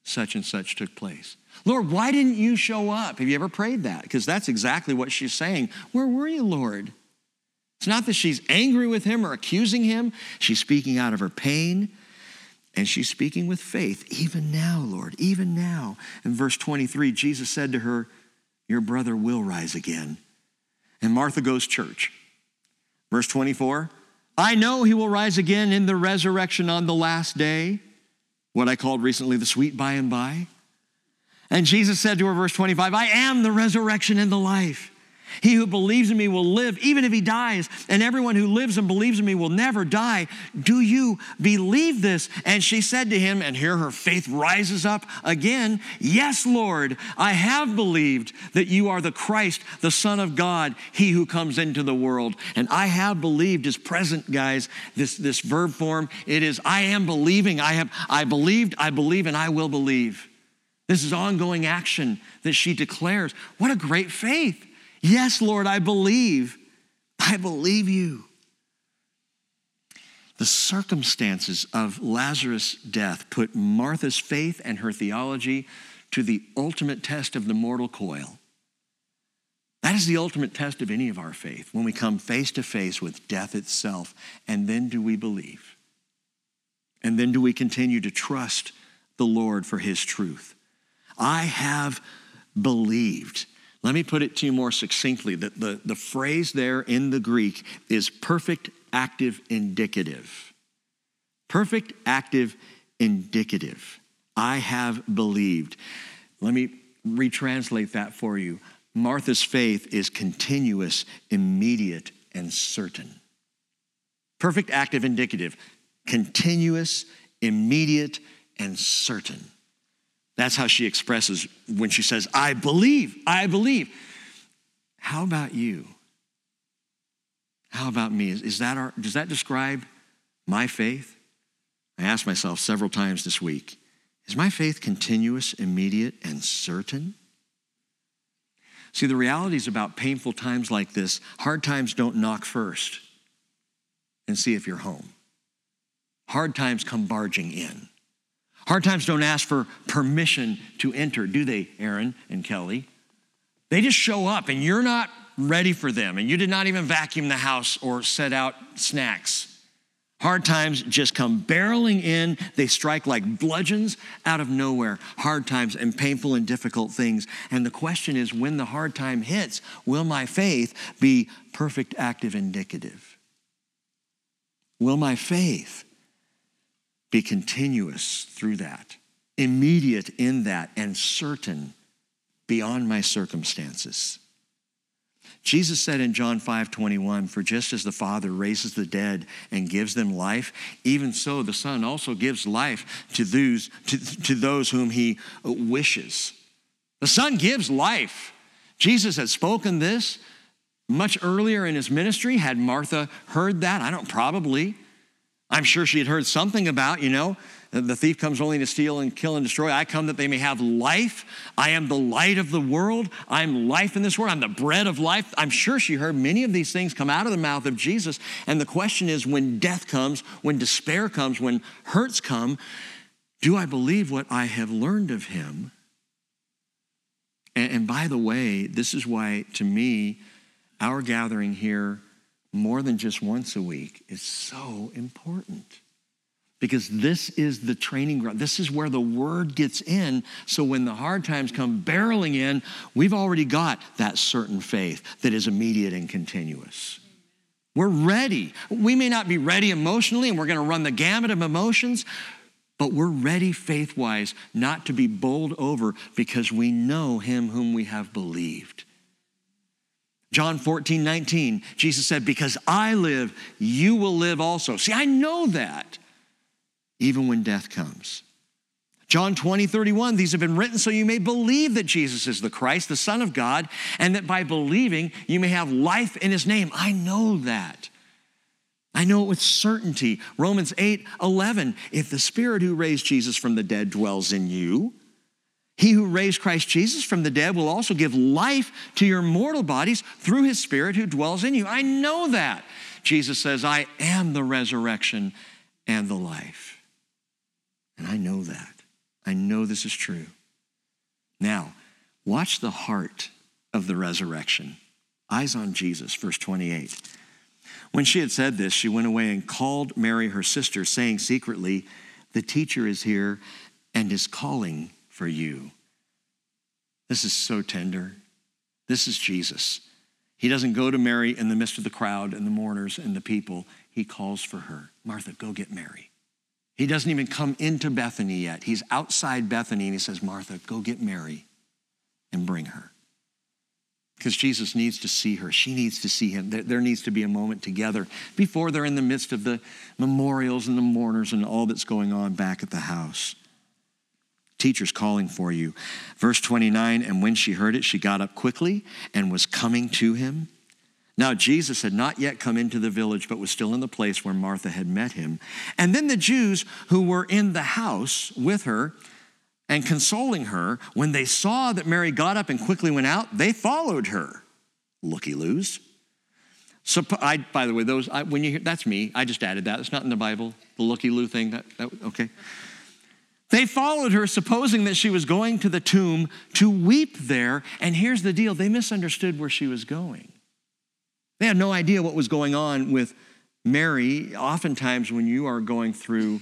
such and such took place? Lord, why didn't you show up? Have you ever prayed that? Because that's exactly what she's saying. Where were you, Lord? It's not that she's angry with him or accusing him. She's speaking out of her pain and she's speaking with faith. Even now, Lord, even now. In verse 23, Jesus said to her, Your brother will rise again. And Martha goes church. Verse 24, I know he will rise again in the resurrection on the last day, what I called recently the sweet by and by. And Jesus said to her, verse 25, I am the resurrection and the life. He who believes in me will live even if he dies, and everyone who lives and believes in me will never die. Do you believe this? And she said to him, and here her faith rises up again Yes, Lord, I have believed that you are the Christ, the Son of God, he who comes into the world. And I have believed is present, guys, this, this verb form. It is I am believing. I have I believed, I believe, and I will believe. This is ongoing action that she declares. What a great faith. Yes, Lord, I believe. I believe you. The circumstances of Lazarus' death put Martha's faith and her theology to the ultimate test of the mortal coil. That is the ultimate test of any of our faith when we come face to face with death itself. And then do we believe? And then do we continue to trust the Lord for his truth? I have believed. Let me put it to you more succinctly. that the, the phrase there in the Greek is perfect active indicative. Perfect active indicative. I have believed. Let me retranslate that for you. Martha's faith is continuous, immediate, and certain. Perfect active indicative, continuous, immediate, and certain. That's how she expresses when she says, I believe, I believe. How about you? How about me? Is, is that our, does that describe my faith? I asked myself several times this week is my faith continuous, immediate, and certain? See, the reality is about painful times like this, hard times don't knock first and see if you're home. Hard times come barging in. Hard times don't ask for permission to enter, do they, Aaron and Kelly? They just show up and you're not ready for them and you did not even vacuum the house or set out snacks. Hard times just come barreling in. They strike like bludgeons out of nowhere. Hard times and painful and difficult things. And the question is when the hard time hits, will my faith be perfect, active, indicative? Will my faith be continuous through that, immediate in that, and certain beyond my circumstances. Jesus said in John 5 21, For just as the Father raises the dead and gives them life, even so the Son also gives life to those, to, to those whom he wishes. The Son gives life. Jesus had spoken this much earlier in his ministry. Had Martha heard that? I don't, probably. I'm sure she had heard something about, you know, the thief comes only to steal and kill and destroy. I come that they may have life. I am the light of the world. I'm life in this world. I'm the bread of life. I'm sure she heard many of these things come out of the mouth of Jesus. And the question is when death comes, when despair comes, when hurts come, do I believe what I have learned of him? And, and by the way, this is why, to me, our gathering here more than just once a week is so important because this is the training ground. This is where the word gets in. So when the hard times come barreling in, we've already got that certain faith that is immediate and continuous. We're ready. We may not be ready emotionally, and we're going to run the gamut of emotions, but we're ready faith wise not to be bowled over because we know him whom we have believed. John 14, 19, Jesus said, Because I live, you will live also. See, I know that, even when death comes. John 20, 31, these have been written so you may believe that Jesus is the Christ, the Son of God, and that by believing you may have life in his name. I know that. I know it with certainty. Romans 8, 11, if the Spirit who raised Jesus from the dead dwells in you, he who raised Christ Jesus from the dead will also give life to your mortal bodies through his Spirit who dwells in you. I know that. Jesus says, I am the resurrection and the life. And I know that. I know this is true. Now, watch the heart of the resurrection. Eyes on Jesus, verse 28. When she had said this, she went away and called Mary, her sister, saying secretly, The teacher is here and is calling for you. This is so tender. This is Jesus. He doesn't go to Mary in the midst of the crowd and the mourners and the people. He calls for her Martha, go get Mary. He doesn't even come into Bethany yet. He's outside Bethany and he says, Martha, go get Mary and bring her. Because Jesus needs to see her. She needs to see him. There, needs to be a moment together before they're in the midst of the memorials and the mourners and all that's going on back at the house. Teacher's calling for you. Verse 29 And when she heard it, she got up quickly and was coming to him. Now, Jesus had not yet come into the village, but was still in the place where Martha had met him. And then the Jews who were in the house with her and consoling her, when they saw that Mary got up and quickly went out, they followed her. Looky loos. So, I, by the way, those I, when you hear that's me. I just added that. It's not in the Bible. The looky loo thing. That, that, okay. They followed her, supposing that she was going to the tomb to weep there. And here's the deal they misunderstood where she was going. They had no idea what was going on with Mary. Oftentimes, when you are going through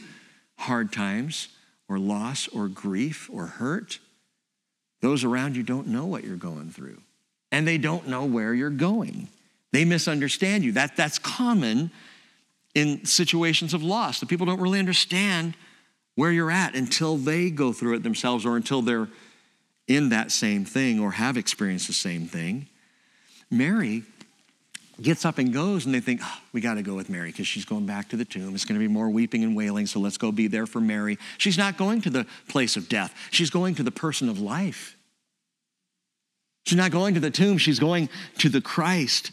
hard times or loss or grief or hurt, Those around you don't know what you're going through, and they don't know where you're going. They misunderstand you. That, that's common in situations of loss. The people don't really understand where you're at until they go through it themselves or until they're in that same thing or have experienced the same thing. Mary gets up and goes, and they think, oh, we got to go with Mary because she's going back to the tomb. It's going to be more weeping and wailing, so let's go be there for Mary. She's not going to the place of death, she's going to the person of life. She's not going to the tomb, she's going to the Christ.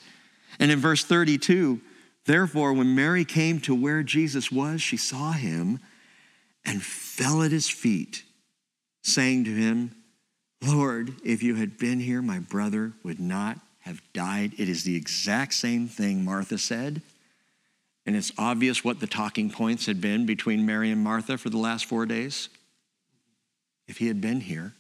And in verse 32, therefore, when Mary came to where Jesus was, she saw him and fell at his feet, saying to him, Lord, if you had been here, my brother would not have died. It is the exact same thing Martha said. And it's obvious what the talking points had been between Mary and Martha for the last four days. If he had been here.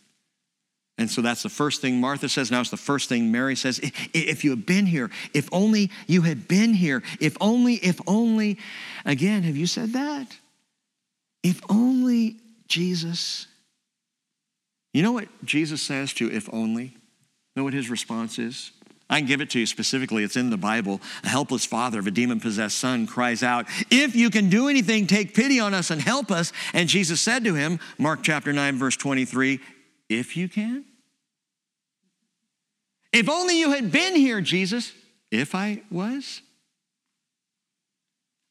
And so that's the first thing Martha says. Now it's the first thing Mary says. If you had been here, if only you had been here, if only, if only. Again, have you said that? If only Jesus. You know what Jesus says to if only? Know what his response is? I can give it to you specifically. It's in the Bible. A helpless father of a demon possessed son cries out, If you can do anything, take pity on us and help us. And Jesus said to him, Mark chapter 9, verse 23, If you can? If only you had been here, Jesus. If I was?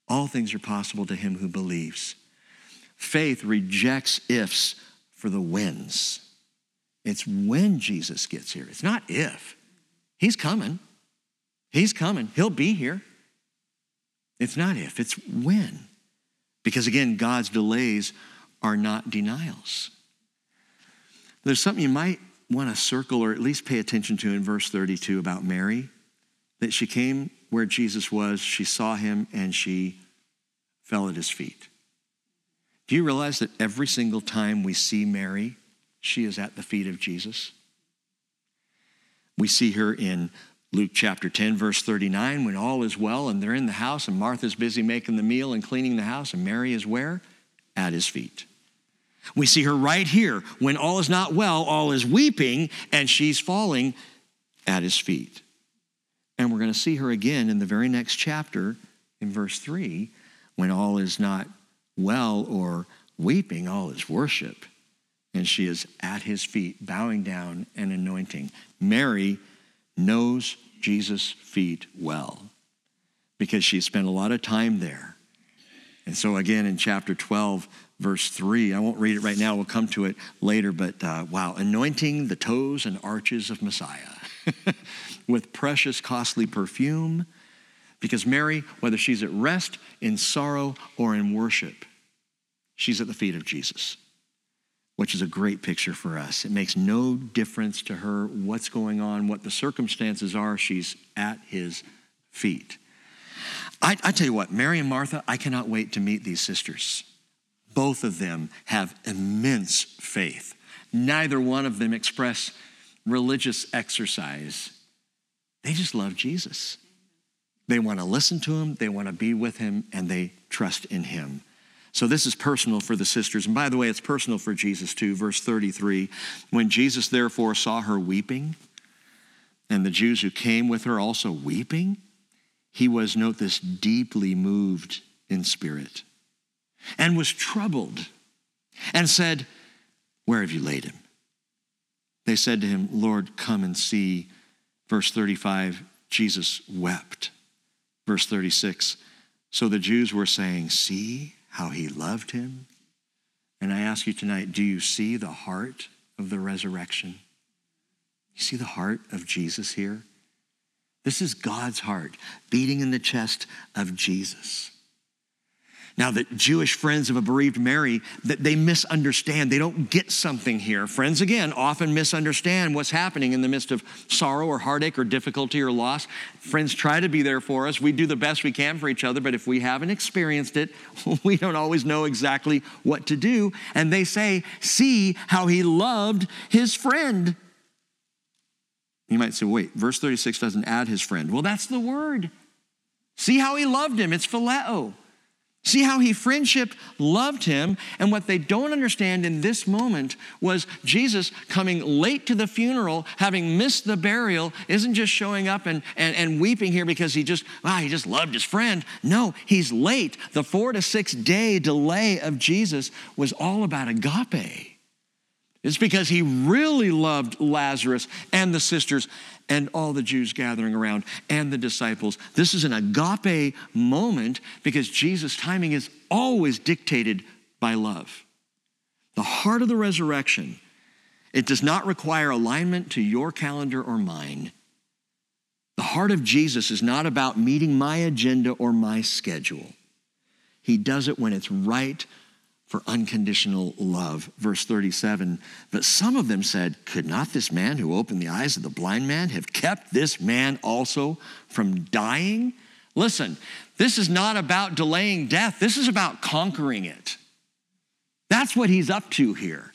All things are possible to him who believes. Faith rejects ifs for the whens. It's when Jesus gets here, it's not if. He's coming. He's coming. He'll be here. It's not if, it's when. Because again, God's delays are not denials. There's something you might want to circle or at least pay attention to in verse 32 about Mary that she came where Jesus was, she saw him, and she fell at his feet. Do you realize that every single time we see Mary, she is at the feet of Jesus? We see her in Luke chapter 10, verse 39, when all is well and they're in the house and Martha's busy making the meal and cleaning the house, and Mary is where? At his feet. We see her right here when all is not well, all is weeping, and she's falling at his feet. And we're going to see her again in the very next chapter in verse 3 when all is not well or weeping, all is worship and she is at his feet, bowing down and anointing. Mary knows Jesus' feet well because she spent a lot of time there. And so, again, in chapter 12, verse 3, I won't read it right now, we'll come to it later, but uh, wow, anointing the toes and arches of Messiah with precious, costly perfume. Because Mary, whether she's at rest, in sorrow, or in worship, she's at the feet of Jesus which is a great picture for us. It makes no difference to her what's going on, what the circumstances are. She's at his feet. I, I, tell you what, Mary and Martha, I cannot wait to meet these sisters. Both of them have immense faith. Neither one of them express religious exercise. They just love Jesus. They want to listen to him, they want to be with him, and they trust in him. So this is personal for the sisters. And by the way, it's personal for Jesus too. Verse 33 When Jesus therefore saw her weeping, and the Jews who came with her also weeping, he was, note this, deeply moved in spirit and was troubled and said, Where have you laid him? They said to him, Lord, come and see. Verse 35, Jesus wept. Verse 36, so the Jews were saying, See how he loved him. And I ask you tonight do you see the heart of the resurrection? You see the heart of Jesus here? This is God's heart beating in the chest of Jesus. Now, the Jewish friends of a bereaved Mary, that they misunderstand. They don't get something here. Friends, again, often misunderstand what's happening in the midst of sorrow or heartache or difficulty or loss. Friends try to be there for us. We do the best we can for each other, but if we haven't experienced it, we don't always know exactly what to do. And they say, See how he loved his friend. You might say, wait, verse 36 doesn't add his friend. Well, that's the word. See how he loved him. It's phileo. See how he friendship loved him. And what they don't understand in this moment was Jesus coming late to the funeral, having missed the burial, isn't just showing up and, and, and weeping here because he just, wow, he just loved his friend. No, he's late. The four to six day delay of Jesus was all about agape. It's because he really loved Lazarus and the sisters and all the Jews gathering around and the disciples. This is an agape moment because Jesus' timing is always dictated by love. The heart of the resurrection, it does not require alignment to your calendar or mine. The heart of Jesus is not about meeting my agenda or my schedule. He does it when it's right for unconditional love. Verse 37 But some of them said, Could not this man who opened the eyes of the blind man have kept this man also from dying? Listen, this is not about delaying death, this is about conquering it. That's what he's up to here.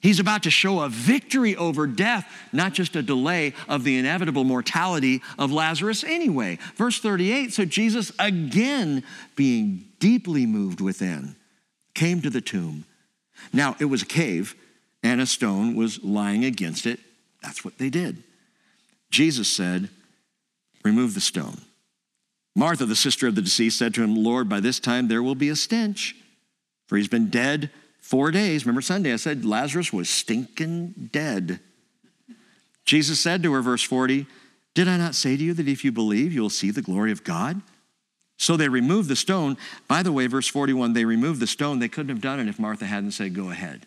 He's about to show a victory over death, not just a delay of the inevitable mortality of Lazarus anyway. Verse 38 So Jesus, again being deeply moved within, came to the tomb. Now, it was a cave, and a stone was lying against it. That's what they did. Jesus said, Remove the stone. Martha, the sister of the deceased, said to him, Lord, by this time there will be a stench, for he's been dead four days. Remember Sunday, I said Lazarus was stinking dead. Jesus said to her, verse 40, Did I not say to you that if you believe, you will see the glory of God? So they removed the stone. By the way, verse 41, they removed the stone. They couldn't have done it if Martha hadn't said, Go ahead.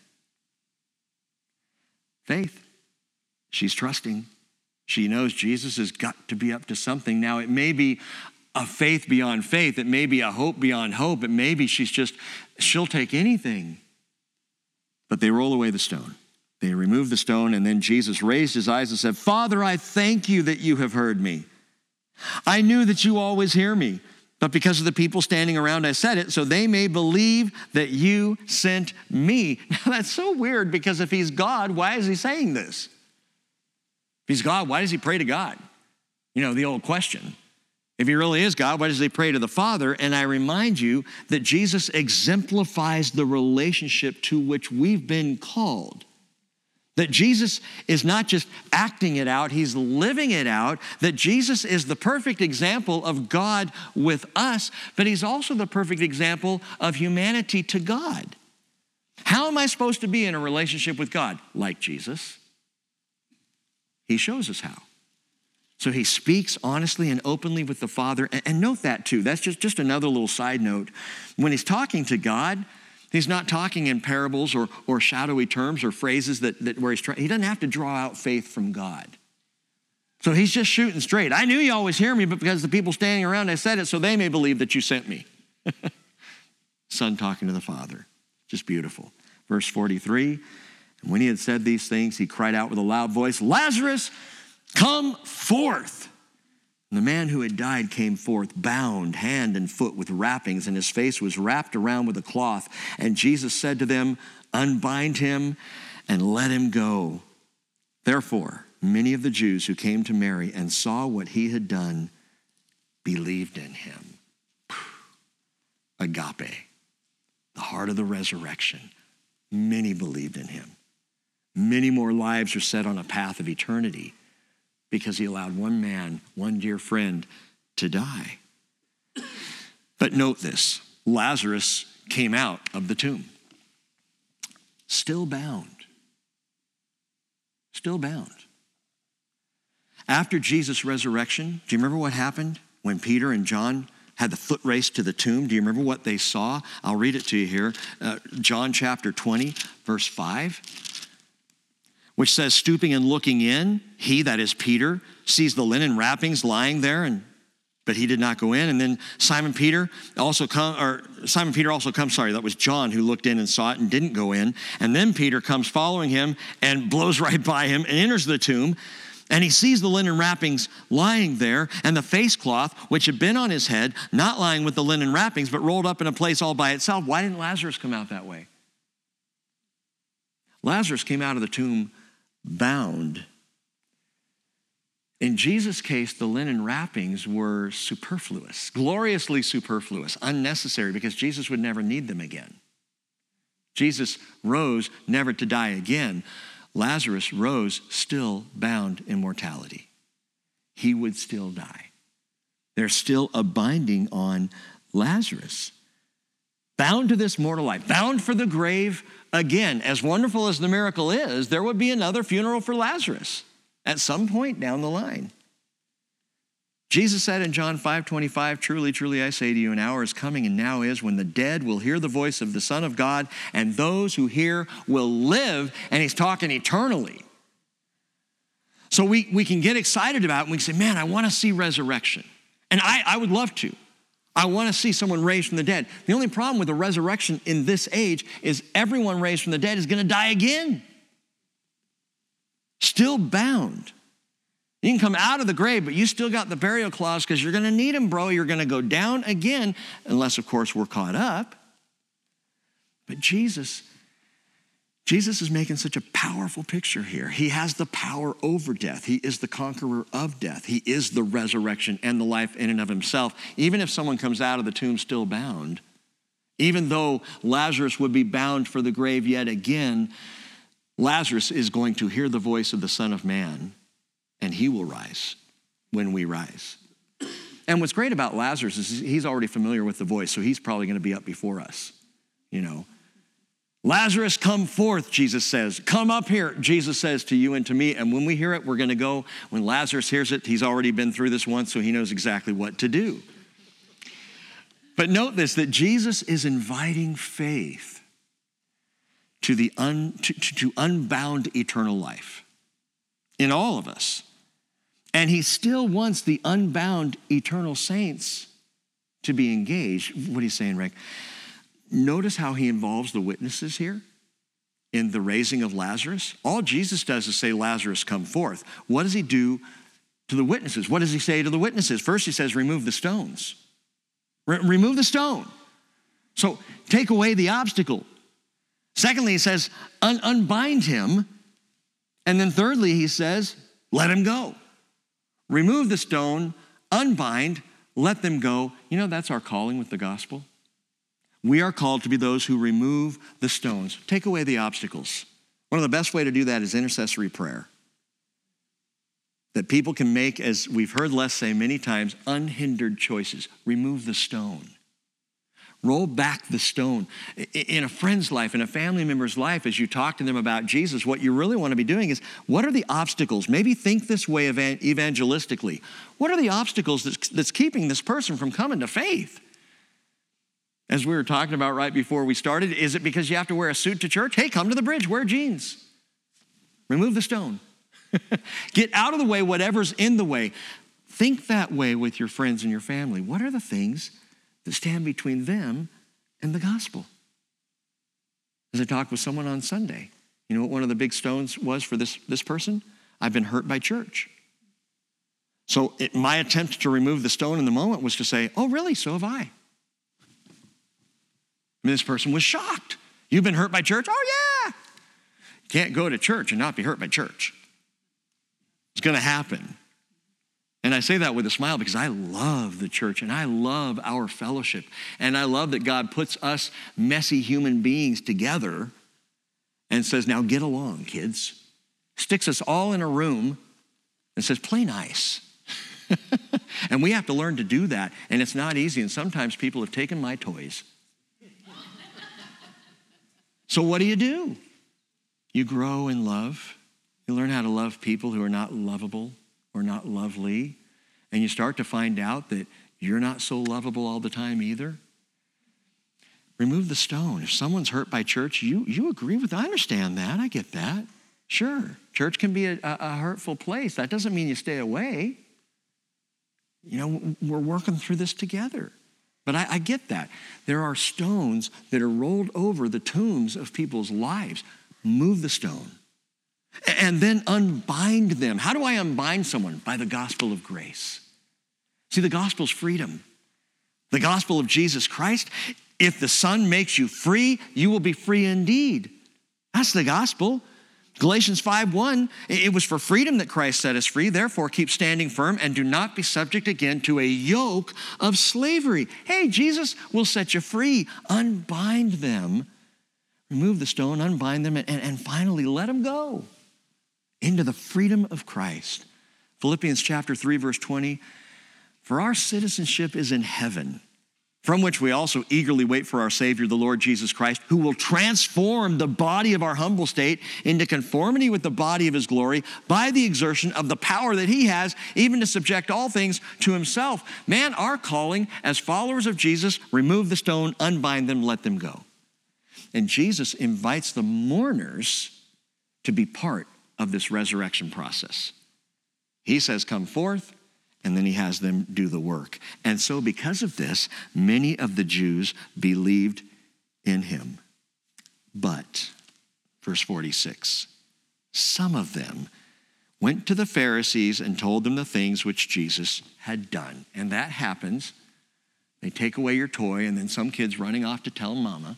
Faith. She's trusting. She knows Jesus has got to be up to something. Now, it may be a faith beyond faith, it may be a hope beyond hope, it may be she's just, she'll take anything. But they roll away the stone. They remove the stone, and then Jesus raised his eyes and said, Father, I thank you that you have heard me. I knew that you always hear me. But because of the people standing around, I said it, so they may believe that you sent me. Now that's so weird because if he's God, why is he saying this? If he's God, why does he pray to God? You know, the old question. If he really is God, why does he pray to the Father? And I remind you that Jesus exemplifies the relationship to which we've been called. That Jesus is not just acting it out, he's living it out. That Jesus is the perfect example of God with us, but he's also the perfect example of humanity to God. How am I supposed to be in a relationship with God? Like Jesus. He shows us how. So he speaks honestly and openly with the Father. And note that too. That's just, just another little side note. When he's talking to God, He's not talking in parables or, or shadowy terms or phrases that, that where he's trying, he doesn't have to draw out faith from God. So he's just shooting straight. I knew you always hear me, but because the people standing around, I said it so they may believe that you sent me. Son talking to the Father. Just beautiful. Verse 43 And when he had said these things, he cried out with a loud voice, Lazarus, come forth. The man who had died came forth, bound hand and foot with wrappings, and his face was wrapped around with a cloth. And Jesus said to them, Unbind him and let him go. Therefore, many of the Jews who came to Mary and saw what he had done believed in him. Agape, the heart of the resurrection. Many believed in him. Many more lives are set on a path of eternity because he allowed one man, one dear friend, to die. But note this Lazarus came out of the tomb, still bound. Still bound. After Jesus' resurrection, do you remember what happened when Peter and John had the foot race to the tomb? Do you remember what they saw? I'll read it to you here. Uh, John chapter 20, verse 5 which says, stooping and looking in, he, that is Peter, sees the linen wrappings lying there, and but he did not go in. And then Simon Peter also come, or Simon Peter also comes, sorry, that was John who looked in and saw it and didn't go in. And then Peter comes following him and blows right by him and enters the tomb. And he sees the linen wrappings lying there, and the face cloth, which had been on his head, not lying with the linen wrappings, but rolled up in a place all by itself. Why didn't Lazarus come out that way? Lazarus came out of the tomb bound. In Jesus' case, the linen wrappings were superfluous, gloriously superfluous, unnecessary, because Jesus would never need them again. Jesus rose never to die again. Lazarus rose still bound in mortality. He would still die. There's still a binding on Lazarus. Bound to this mortal life, bound for the grave again. As wonderful as the miracle is, there would be another funeral for Lazarus at some point down the line. Jesus said in John 5 25, Truly, truly, I say to you, an hour is coming and now is when the dead will hear the voice of the Son of God, and those who hear will live. And he's talking eternally. So we, we can get excited about it and we can say, Man, I want to see resurrection. And I, I would love to. I want to see someone raised from the dead. The only problem with the resurrection in this age is everyone raised from the dead is going to die again still bound. You can come out of the grave, but you still got the burial clause because you're going to need them, bro. You're going to go down again, unless, of course, we're caught up. But Jesus, Jesus is making such a powerful picture here. He has the power over death. He is the conqueror of death. He is the resurrection and the life in and of himself. Even if someone comes out of the tomb still bound, even though Lazarus would be bound for the grave yet again, Lazarus is going to hear the voice of the Son of Man, and he will rise when we rise. And what's great about Lazarus is he's already familiar with the voice, so he's probably going to be up before us. You know, Lazarus, come forth, Jesus says. Come up here, Jesus says to you and to me. And when we hear it, we're going to go. When Lazarus hears it, he's already been through this once, so he knows exactly what to do. But note this that Jesus is inviting faith to, the un, to, to, unbound eternal life in all of us. And he still wants the unbound eternal saints to be engaged. What are you saying, Rick? Notice how he involves the witnesses here in the raising of Lazarus. All Jesus does is say, Lazarus, come forth. What does he do to the witnesses? What does he say to the witnesses? First, he says, remove the stones. Re- remove the stone. So take away the obstacle. Secondly, he says, Un- unbind him. And then thirdly, he says, let him go. Remove the stone, unbind, let them go. You know, that's our calling with the gospel. We are called to be those who remove the stones, take away the obstacles. One of the best way to do that is intercessory prayer. That people can make, as we've heard Les say many times, unhindered choices. Remove the stone. Roll back the stone. In a friend's life, in a family member's life, as you talk to them about Jesus, what you really want to be doing is what are the obstacles? Maybe think this way evangelistically. What are the obstacles that's, that's keeping this person from coming to faith? As we were talking about right before we started, is it because you have to wear a suit to church? Hey, come to the bridge, wear jeans. Remove the stone. Get out of the way, whatever's in the way. Think that way with your friends and your family. What are the things that stand between them and the gospel. As I talked with someone on Sunday, you know what one of the big stones was for this, this person? I've been hurt by church. So it, my attempt to remove the stone in the moment was to say, Oh, really? So have I. And this person was shocked. You've been hurt by church? Oh, yeah. can't go to church and not be hurt by church. It's going to happen. And I say that with a smile because I love the church and I love our fellowship. And I love that God puts us messy human beings together and says, Now get along, kids. Sticks us all in a room and says, Play nice. and we have to learn to do that. And it's not easy. And sometimes people have taken my toys. So what do you do? You grow in love. You learn how to love people who are not lovable or not lovely, and you start to find out that you're not so lovable all the time either, remove the stone. If someone's hurt by church, you, you agree with. I understand that. I get that. Sure, church can be a, a hurtful place. That doesn't mean you stay away. You know, we're working through this together. But I, I, get that. There are stones that are rolled over the tombs of people's lives. Move the stone and then unbind them. How do I unbind someone? By the gospel of grace. See, the gospel's freedom. The gospel of Jesus Christ, if the Son makes you free, you will be free indeed. That's the gospel. Galatians 5:1, it was for freedom that Christ set us free. Therefore, keep standing firm and do not be subject again to a yoke of slavery. Hey, Jesus will set you free. Unbind them, remove the stone, unbind them, and, and finally let them go into the freedom of Christ. Philippians chapter 3, verse 20. For our citizenship is in heaven from which we also eagerly wait for our Savior, the Lord Jesus Christ, who will transform the body of our humble state into conformity with the body of his glory by the exertion of the power that he has, even to subject all things to himself. Man, our calling as followers of Jesus, remove the stone, unbind them, let them go. And Jesus invites the mourners to be part of this resurrection process. He says, Come forth, and then he has them do the work. And so, because of this, many of the Jews believed in him. But, verse 46, some of them went to the Pharisees and told them the things which Jesus had done. And that happens. They take away your toy, and then some kid's running off to tell mama.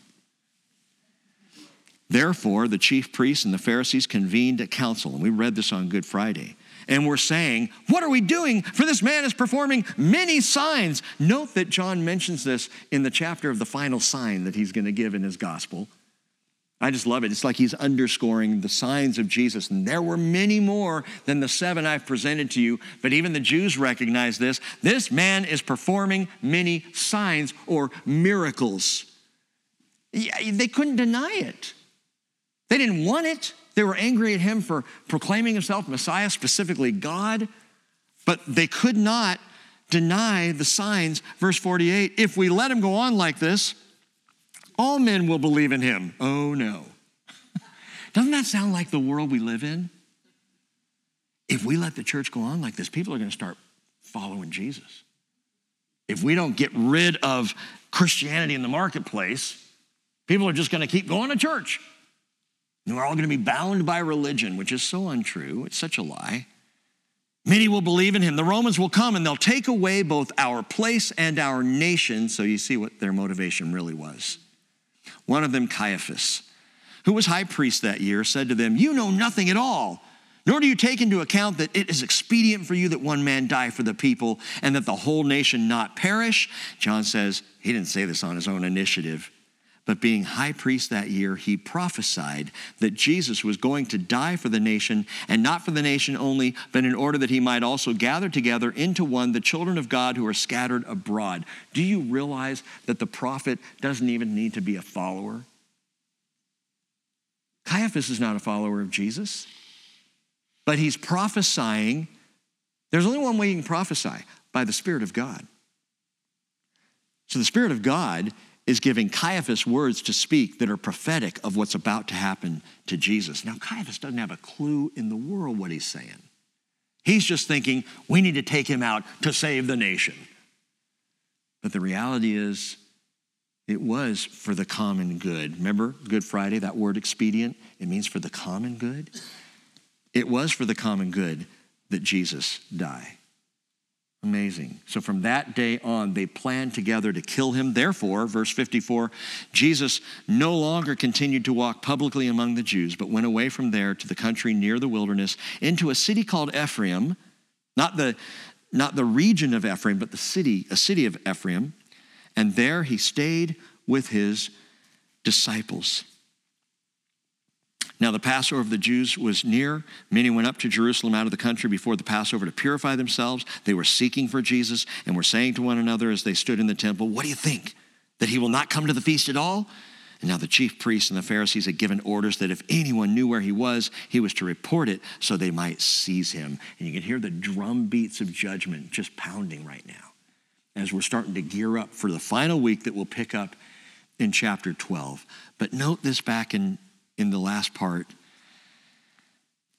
Therefore, the chief priests and the Pharisees convened a council, and we read this on Good Friday and we're saying, What are we doing? For this man is performing many signs. Note that John mentions this in the chapter of the final sign that he's going to give in his gospel. I just love it. It's like he's underscoring the signs of Jesus. And there were many more than the seven I've presented to you, but even the Jews recognize this. This man is performing many signs or miracles. They couldn't deny it, they didn't want it. They were angry at him for proclaiming himself Messiah, specifically God, but they could not deny the signs. Verse 48 if we let him go on like this, all men will believe in him. Oh no. Doesn't that sound like the world we live in? If we let the church go on like this, people are going to start following Jesus. If we don't get rid of Christianity in the marketplace, people are just going to keep going to church. And we're all going to be bound by religion, which is so untrue. It's such a lie. Many will believe in him. The Romans will come and they'll take away both our place and our nation. So you see what their motivation really was. One of them, Caiaphas, who was high priest that year, said to them, You know nothing at all, nor do you take into account that it is expedient for you that one man die for the people and that the whole nation not perish. John says, he didn't say this on his own initiative. But being high priest that year, he prophesied that Jesus was going to die for the nation, and not for the nation only, but in order that he might also gather together into one the children of God who are scattered abroad. Do you realize that the prophet doesn't even need to be a follower? Caiaphas is not a follower of Jesus, but he's prophesying. There's only one way you can prophesy by the Spirit of God. So the Spirit of God is giving Caiaphas words to speak that are prophetic of what's about to happen to Jesus. Now, Caiaphas doesn't have a clue in the world what he's saying. He's just thinking, we need to take him out to save the nation. But the reality is, it was for the common good. Remember Good Friday, that word expedient? It means for the common good. It was for the common good that Jesus died. Amazing. So from that day on, they planned together to kill him. Therefore, verse 54, Jesus no longer continued to walk publicly among the Jews, but went away from there to the country near the wilderness, into a city called Ephraim, not the, not the region of Ephraim, but the city, a city of Ephraim. And there he stayed with his disciples. Now, the Passover of the Jews was near. Many went up to Jerusalem out of the country before the Passover to purify themselves. They were seeking for Jesus and were saying to one another as they stood in the temple, What do you think? That he will not come to the feast at all? And now the chief priests and the Pharisees had given orders that if anyone knew where he was, he was to report it so they might seize him. And you can hear the drum beats of judgment just pounding right now as we're starting to gear up for the final week that we'll pick up in chapter 12. But note this back in in the last part.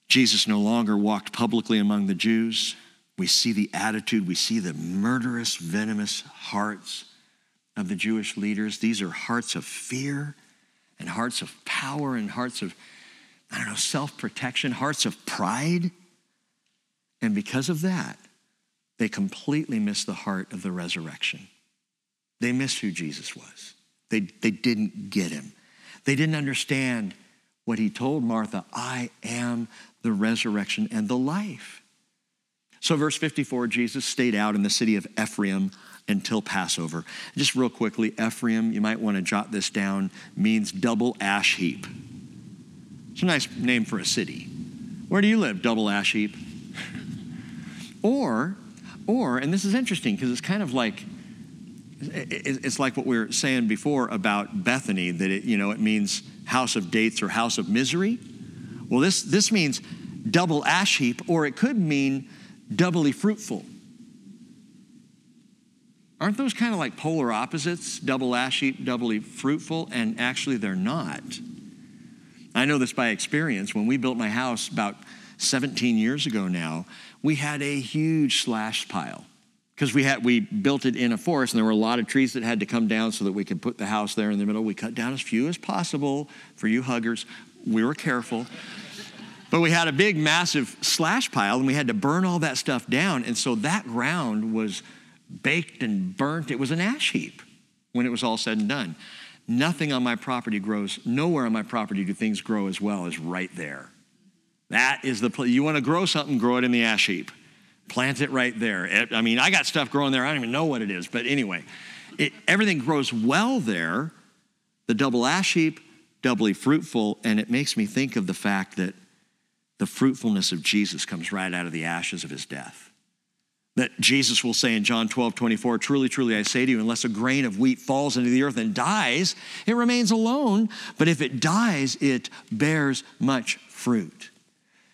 Jesus no longer walked publicly among the Jews. We see the attitude, we see the murderous, venomous hearts of the Jewish leaders. These are hearts of fear and hearts of power and hearts of, I don't know, self protection, hearts of pride. And because of that, they completely missed the heart of the resurrection. They missed who Jesus was. They, they didn't get him. They didn't understand what he told Martha I am the resurrection and the life. So, verse 54, Jesus stayed out in the city of Ephraim until Passover. Just real quickly, Ephraim, you might want to jot this down, means double ash heap. It's a nice name for a city. Where do you live, double ash heap? or, or, and this is interesting because it's kind of like, it's like what we were saying before about Bethany, that it, you know, it means house of dates or house of misery. Well, this, this means double ash heap, or it could mean doubly fruitful. Aren't those kind of like polar opposites? Double ash heap, doubly fruitful, and actually they're not. I know this by experience. When we built my house about 17 years ago now, we had a huge slash pile because we had we built it in a forest and there were a lot of trees that had to come down so that we could put the house there in the middle. We cut down as few as possible for you huggers. We were careful. But we had a big, massive slash pile, and we had to burn all that stuff down. And so that ground was baked and burnt. It was an ash heap when it was all said and done. Nothing on my property grows, nowhere on my property do things grow as well as right there. That is the place. You want to grow something, grow it in the ash heap. Plant it right there. I mean, I got stuff growing there, I don't even know what it is. But anyway, it, everything grows well there. The double ash heap, doubly fruitful. And it makes me think of the fact that the fruitfulness of Jesus comes right out of the ashes of his death. That Jesus will say in John 12, 24, Truly, truly, I say to you, unless a grain of wheat falls into the earth and dies, it remains alone. But if it dies, it bears much fruit.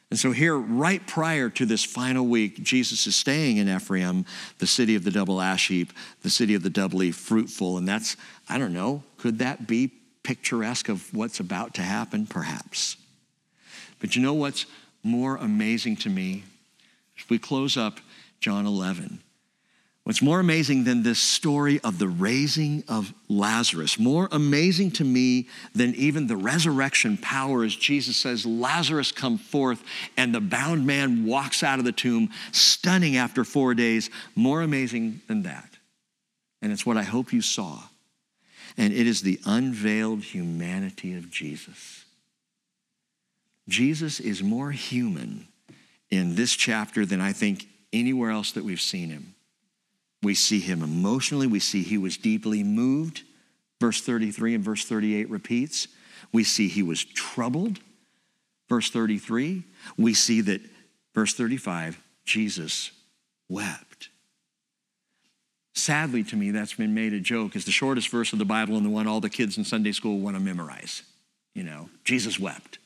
And so, here, right prior to this final week, Jesus is staying in Ephraim, the city of the double ash heap, the city of the doubly fruitful. And that's, I don't know, could that be picturesque of what's about to happen? Perhaps. But you know what's more amazing to me? If we close up John 11, what's more amazing than this story of the raising of Lazarus, more amazing to me than even the resurrection power as Jesus says, Lazarus come forth, and the bound man walks out of the tomb, stunning after four days, more amazing than that. And it's what I hope you saw. And it is the unveiled humanity of Jesus. Jesus is more human in this chapter than I think anywhere else that we've seen him. We see him emotionally, we see he was deeply moved. Verse 33 and verse 38 repeats. We see he was troubled. Verse 33. We see that, verse 35, Jesus wept. Sadly, to me, that's been made a joke as the shortest verse of the Bible and the one all the kids in Sunday school want to memorize. You know, Jesus wept.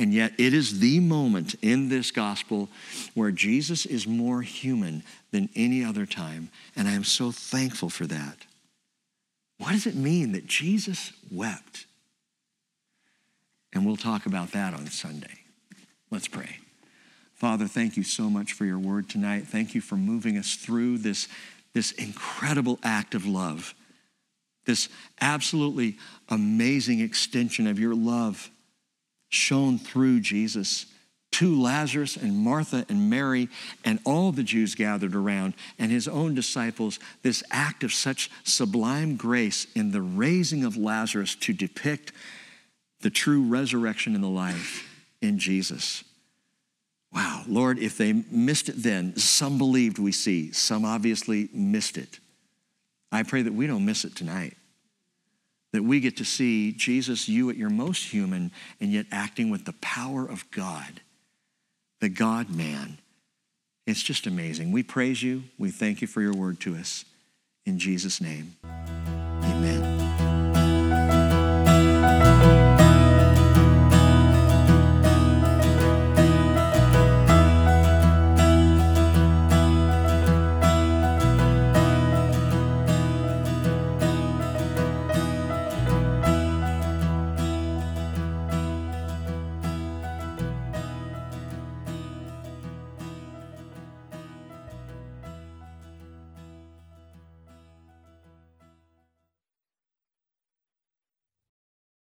And yet, it is the moment in this gospel where Jesus is more human than any other time. And I am so thankful for that. What does it mean that Jesus wept? And we'll talk about that on Sunday. Let's pray. Father, thank you so much for your word tonight. Thank you for moving us through this, this incredible act of love, this absolutely amazing extension of your love shone through Jesus to Lazarus and Martha and Mary and all the Jews gathered around and his own disciples, this act of such sublime grace in the raising of Lazarus to depict the true resurrection and the life in Jesus. Wow, Lord, if they missed it then, some believed we see, some obviously missed it. I pray that we don't miss it tonight that we get to see Jesus, you at your most human, and yet acting with the power of God, the God man. It's just amazing. We praise you. We thank you for your word to us. In Jesus' name.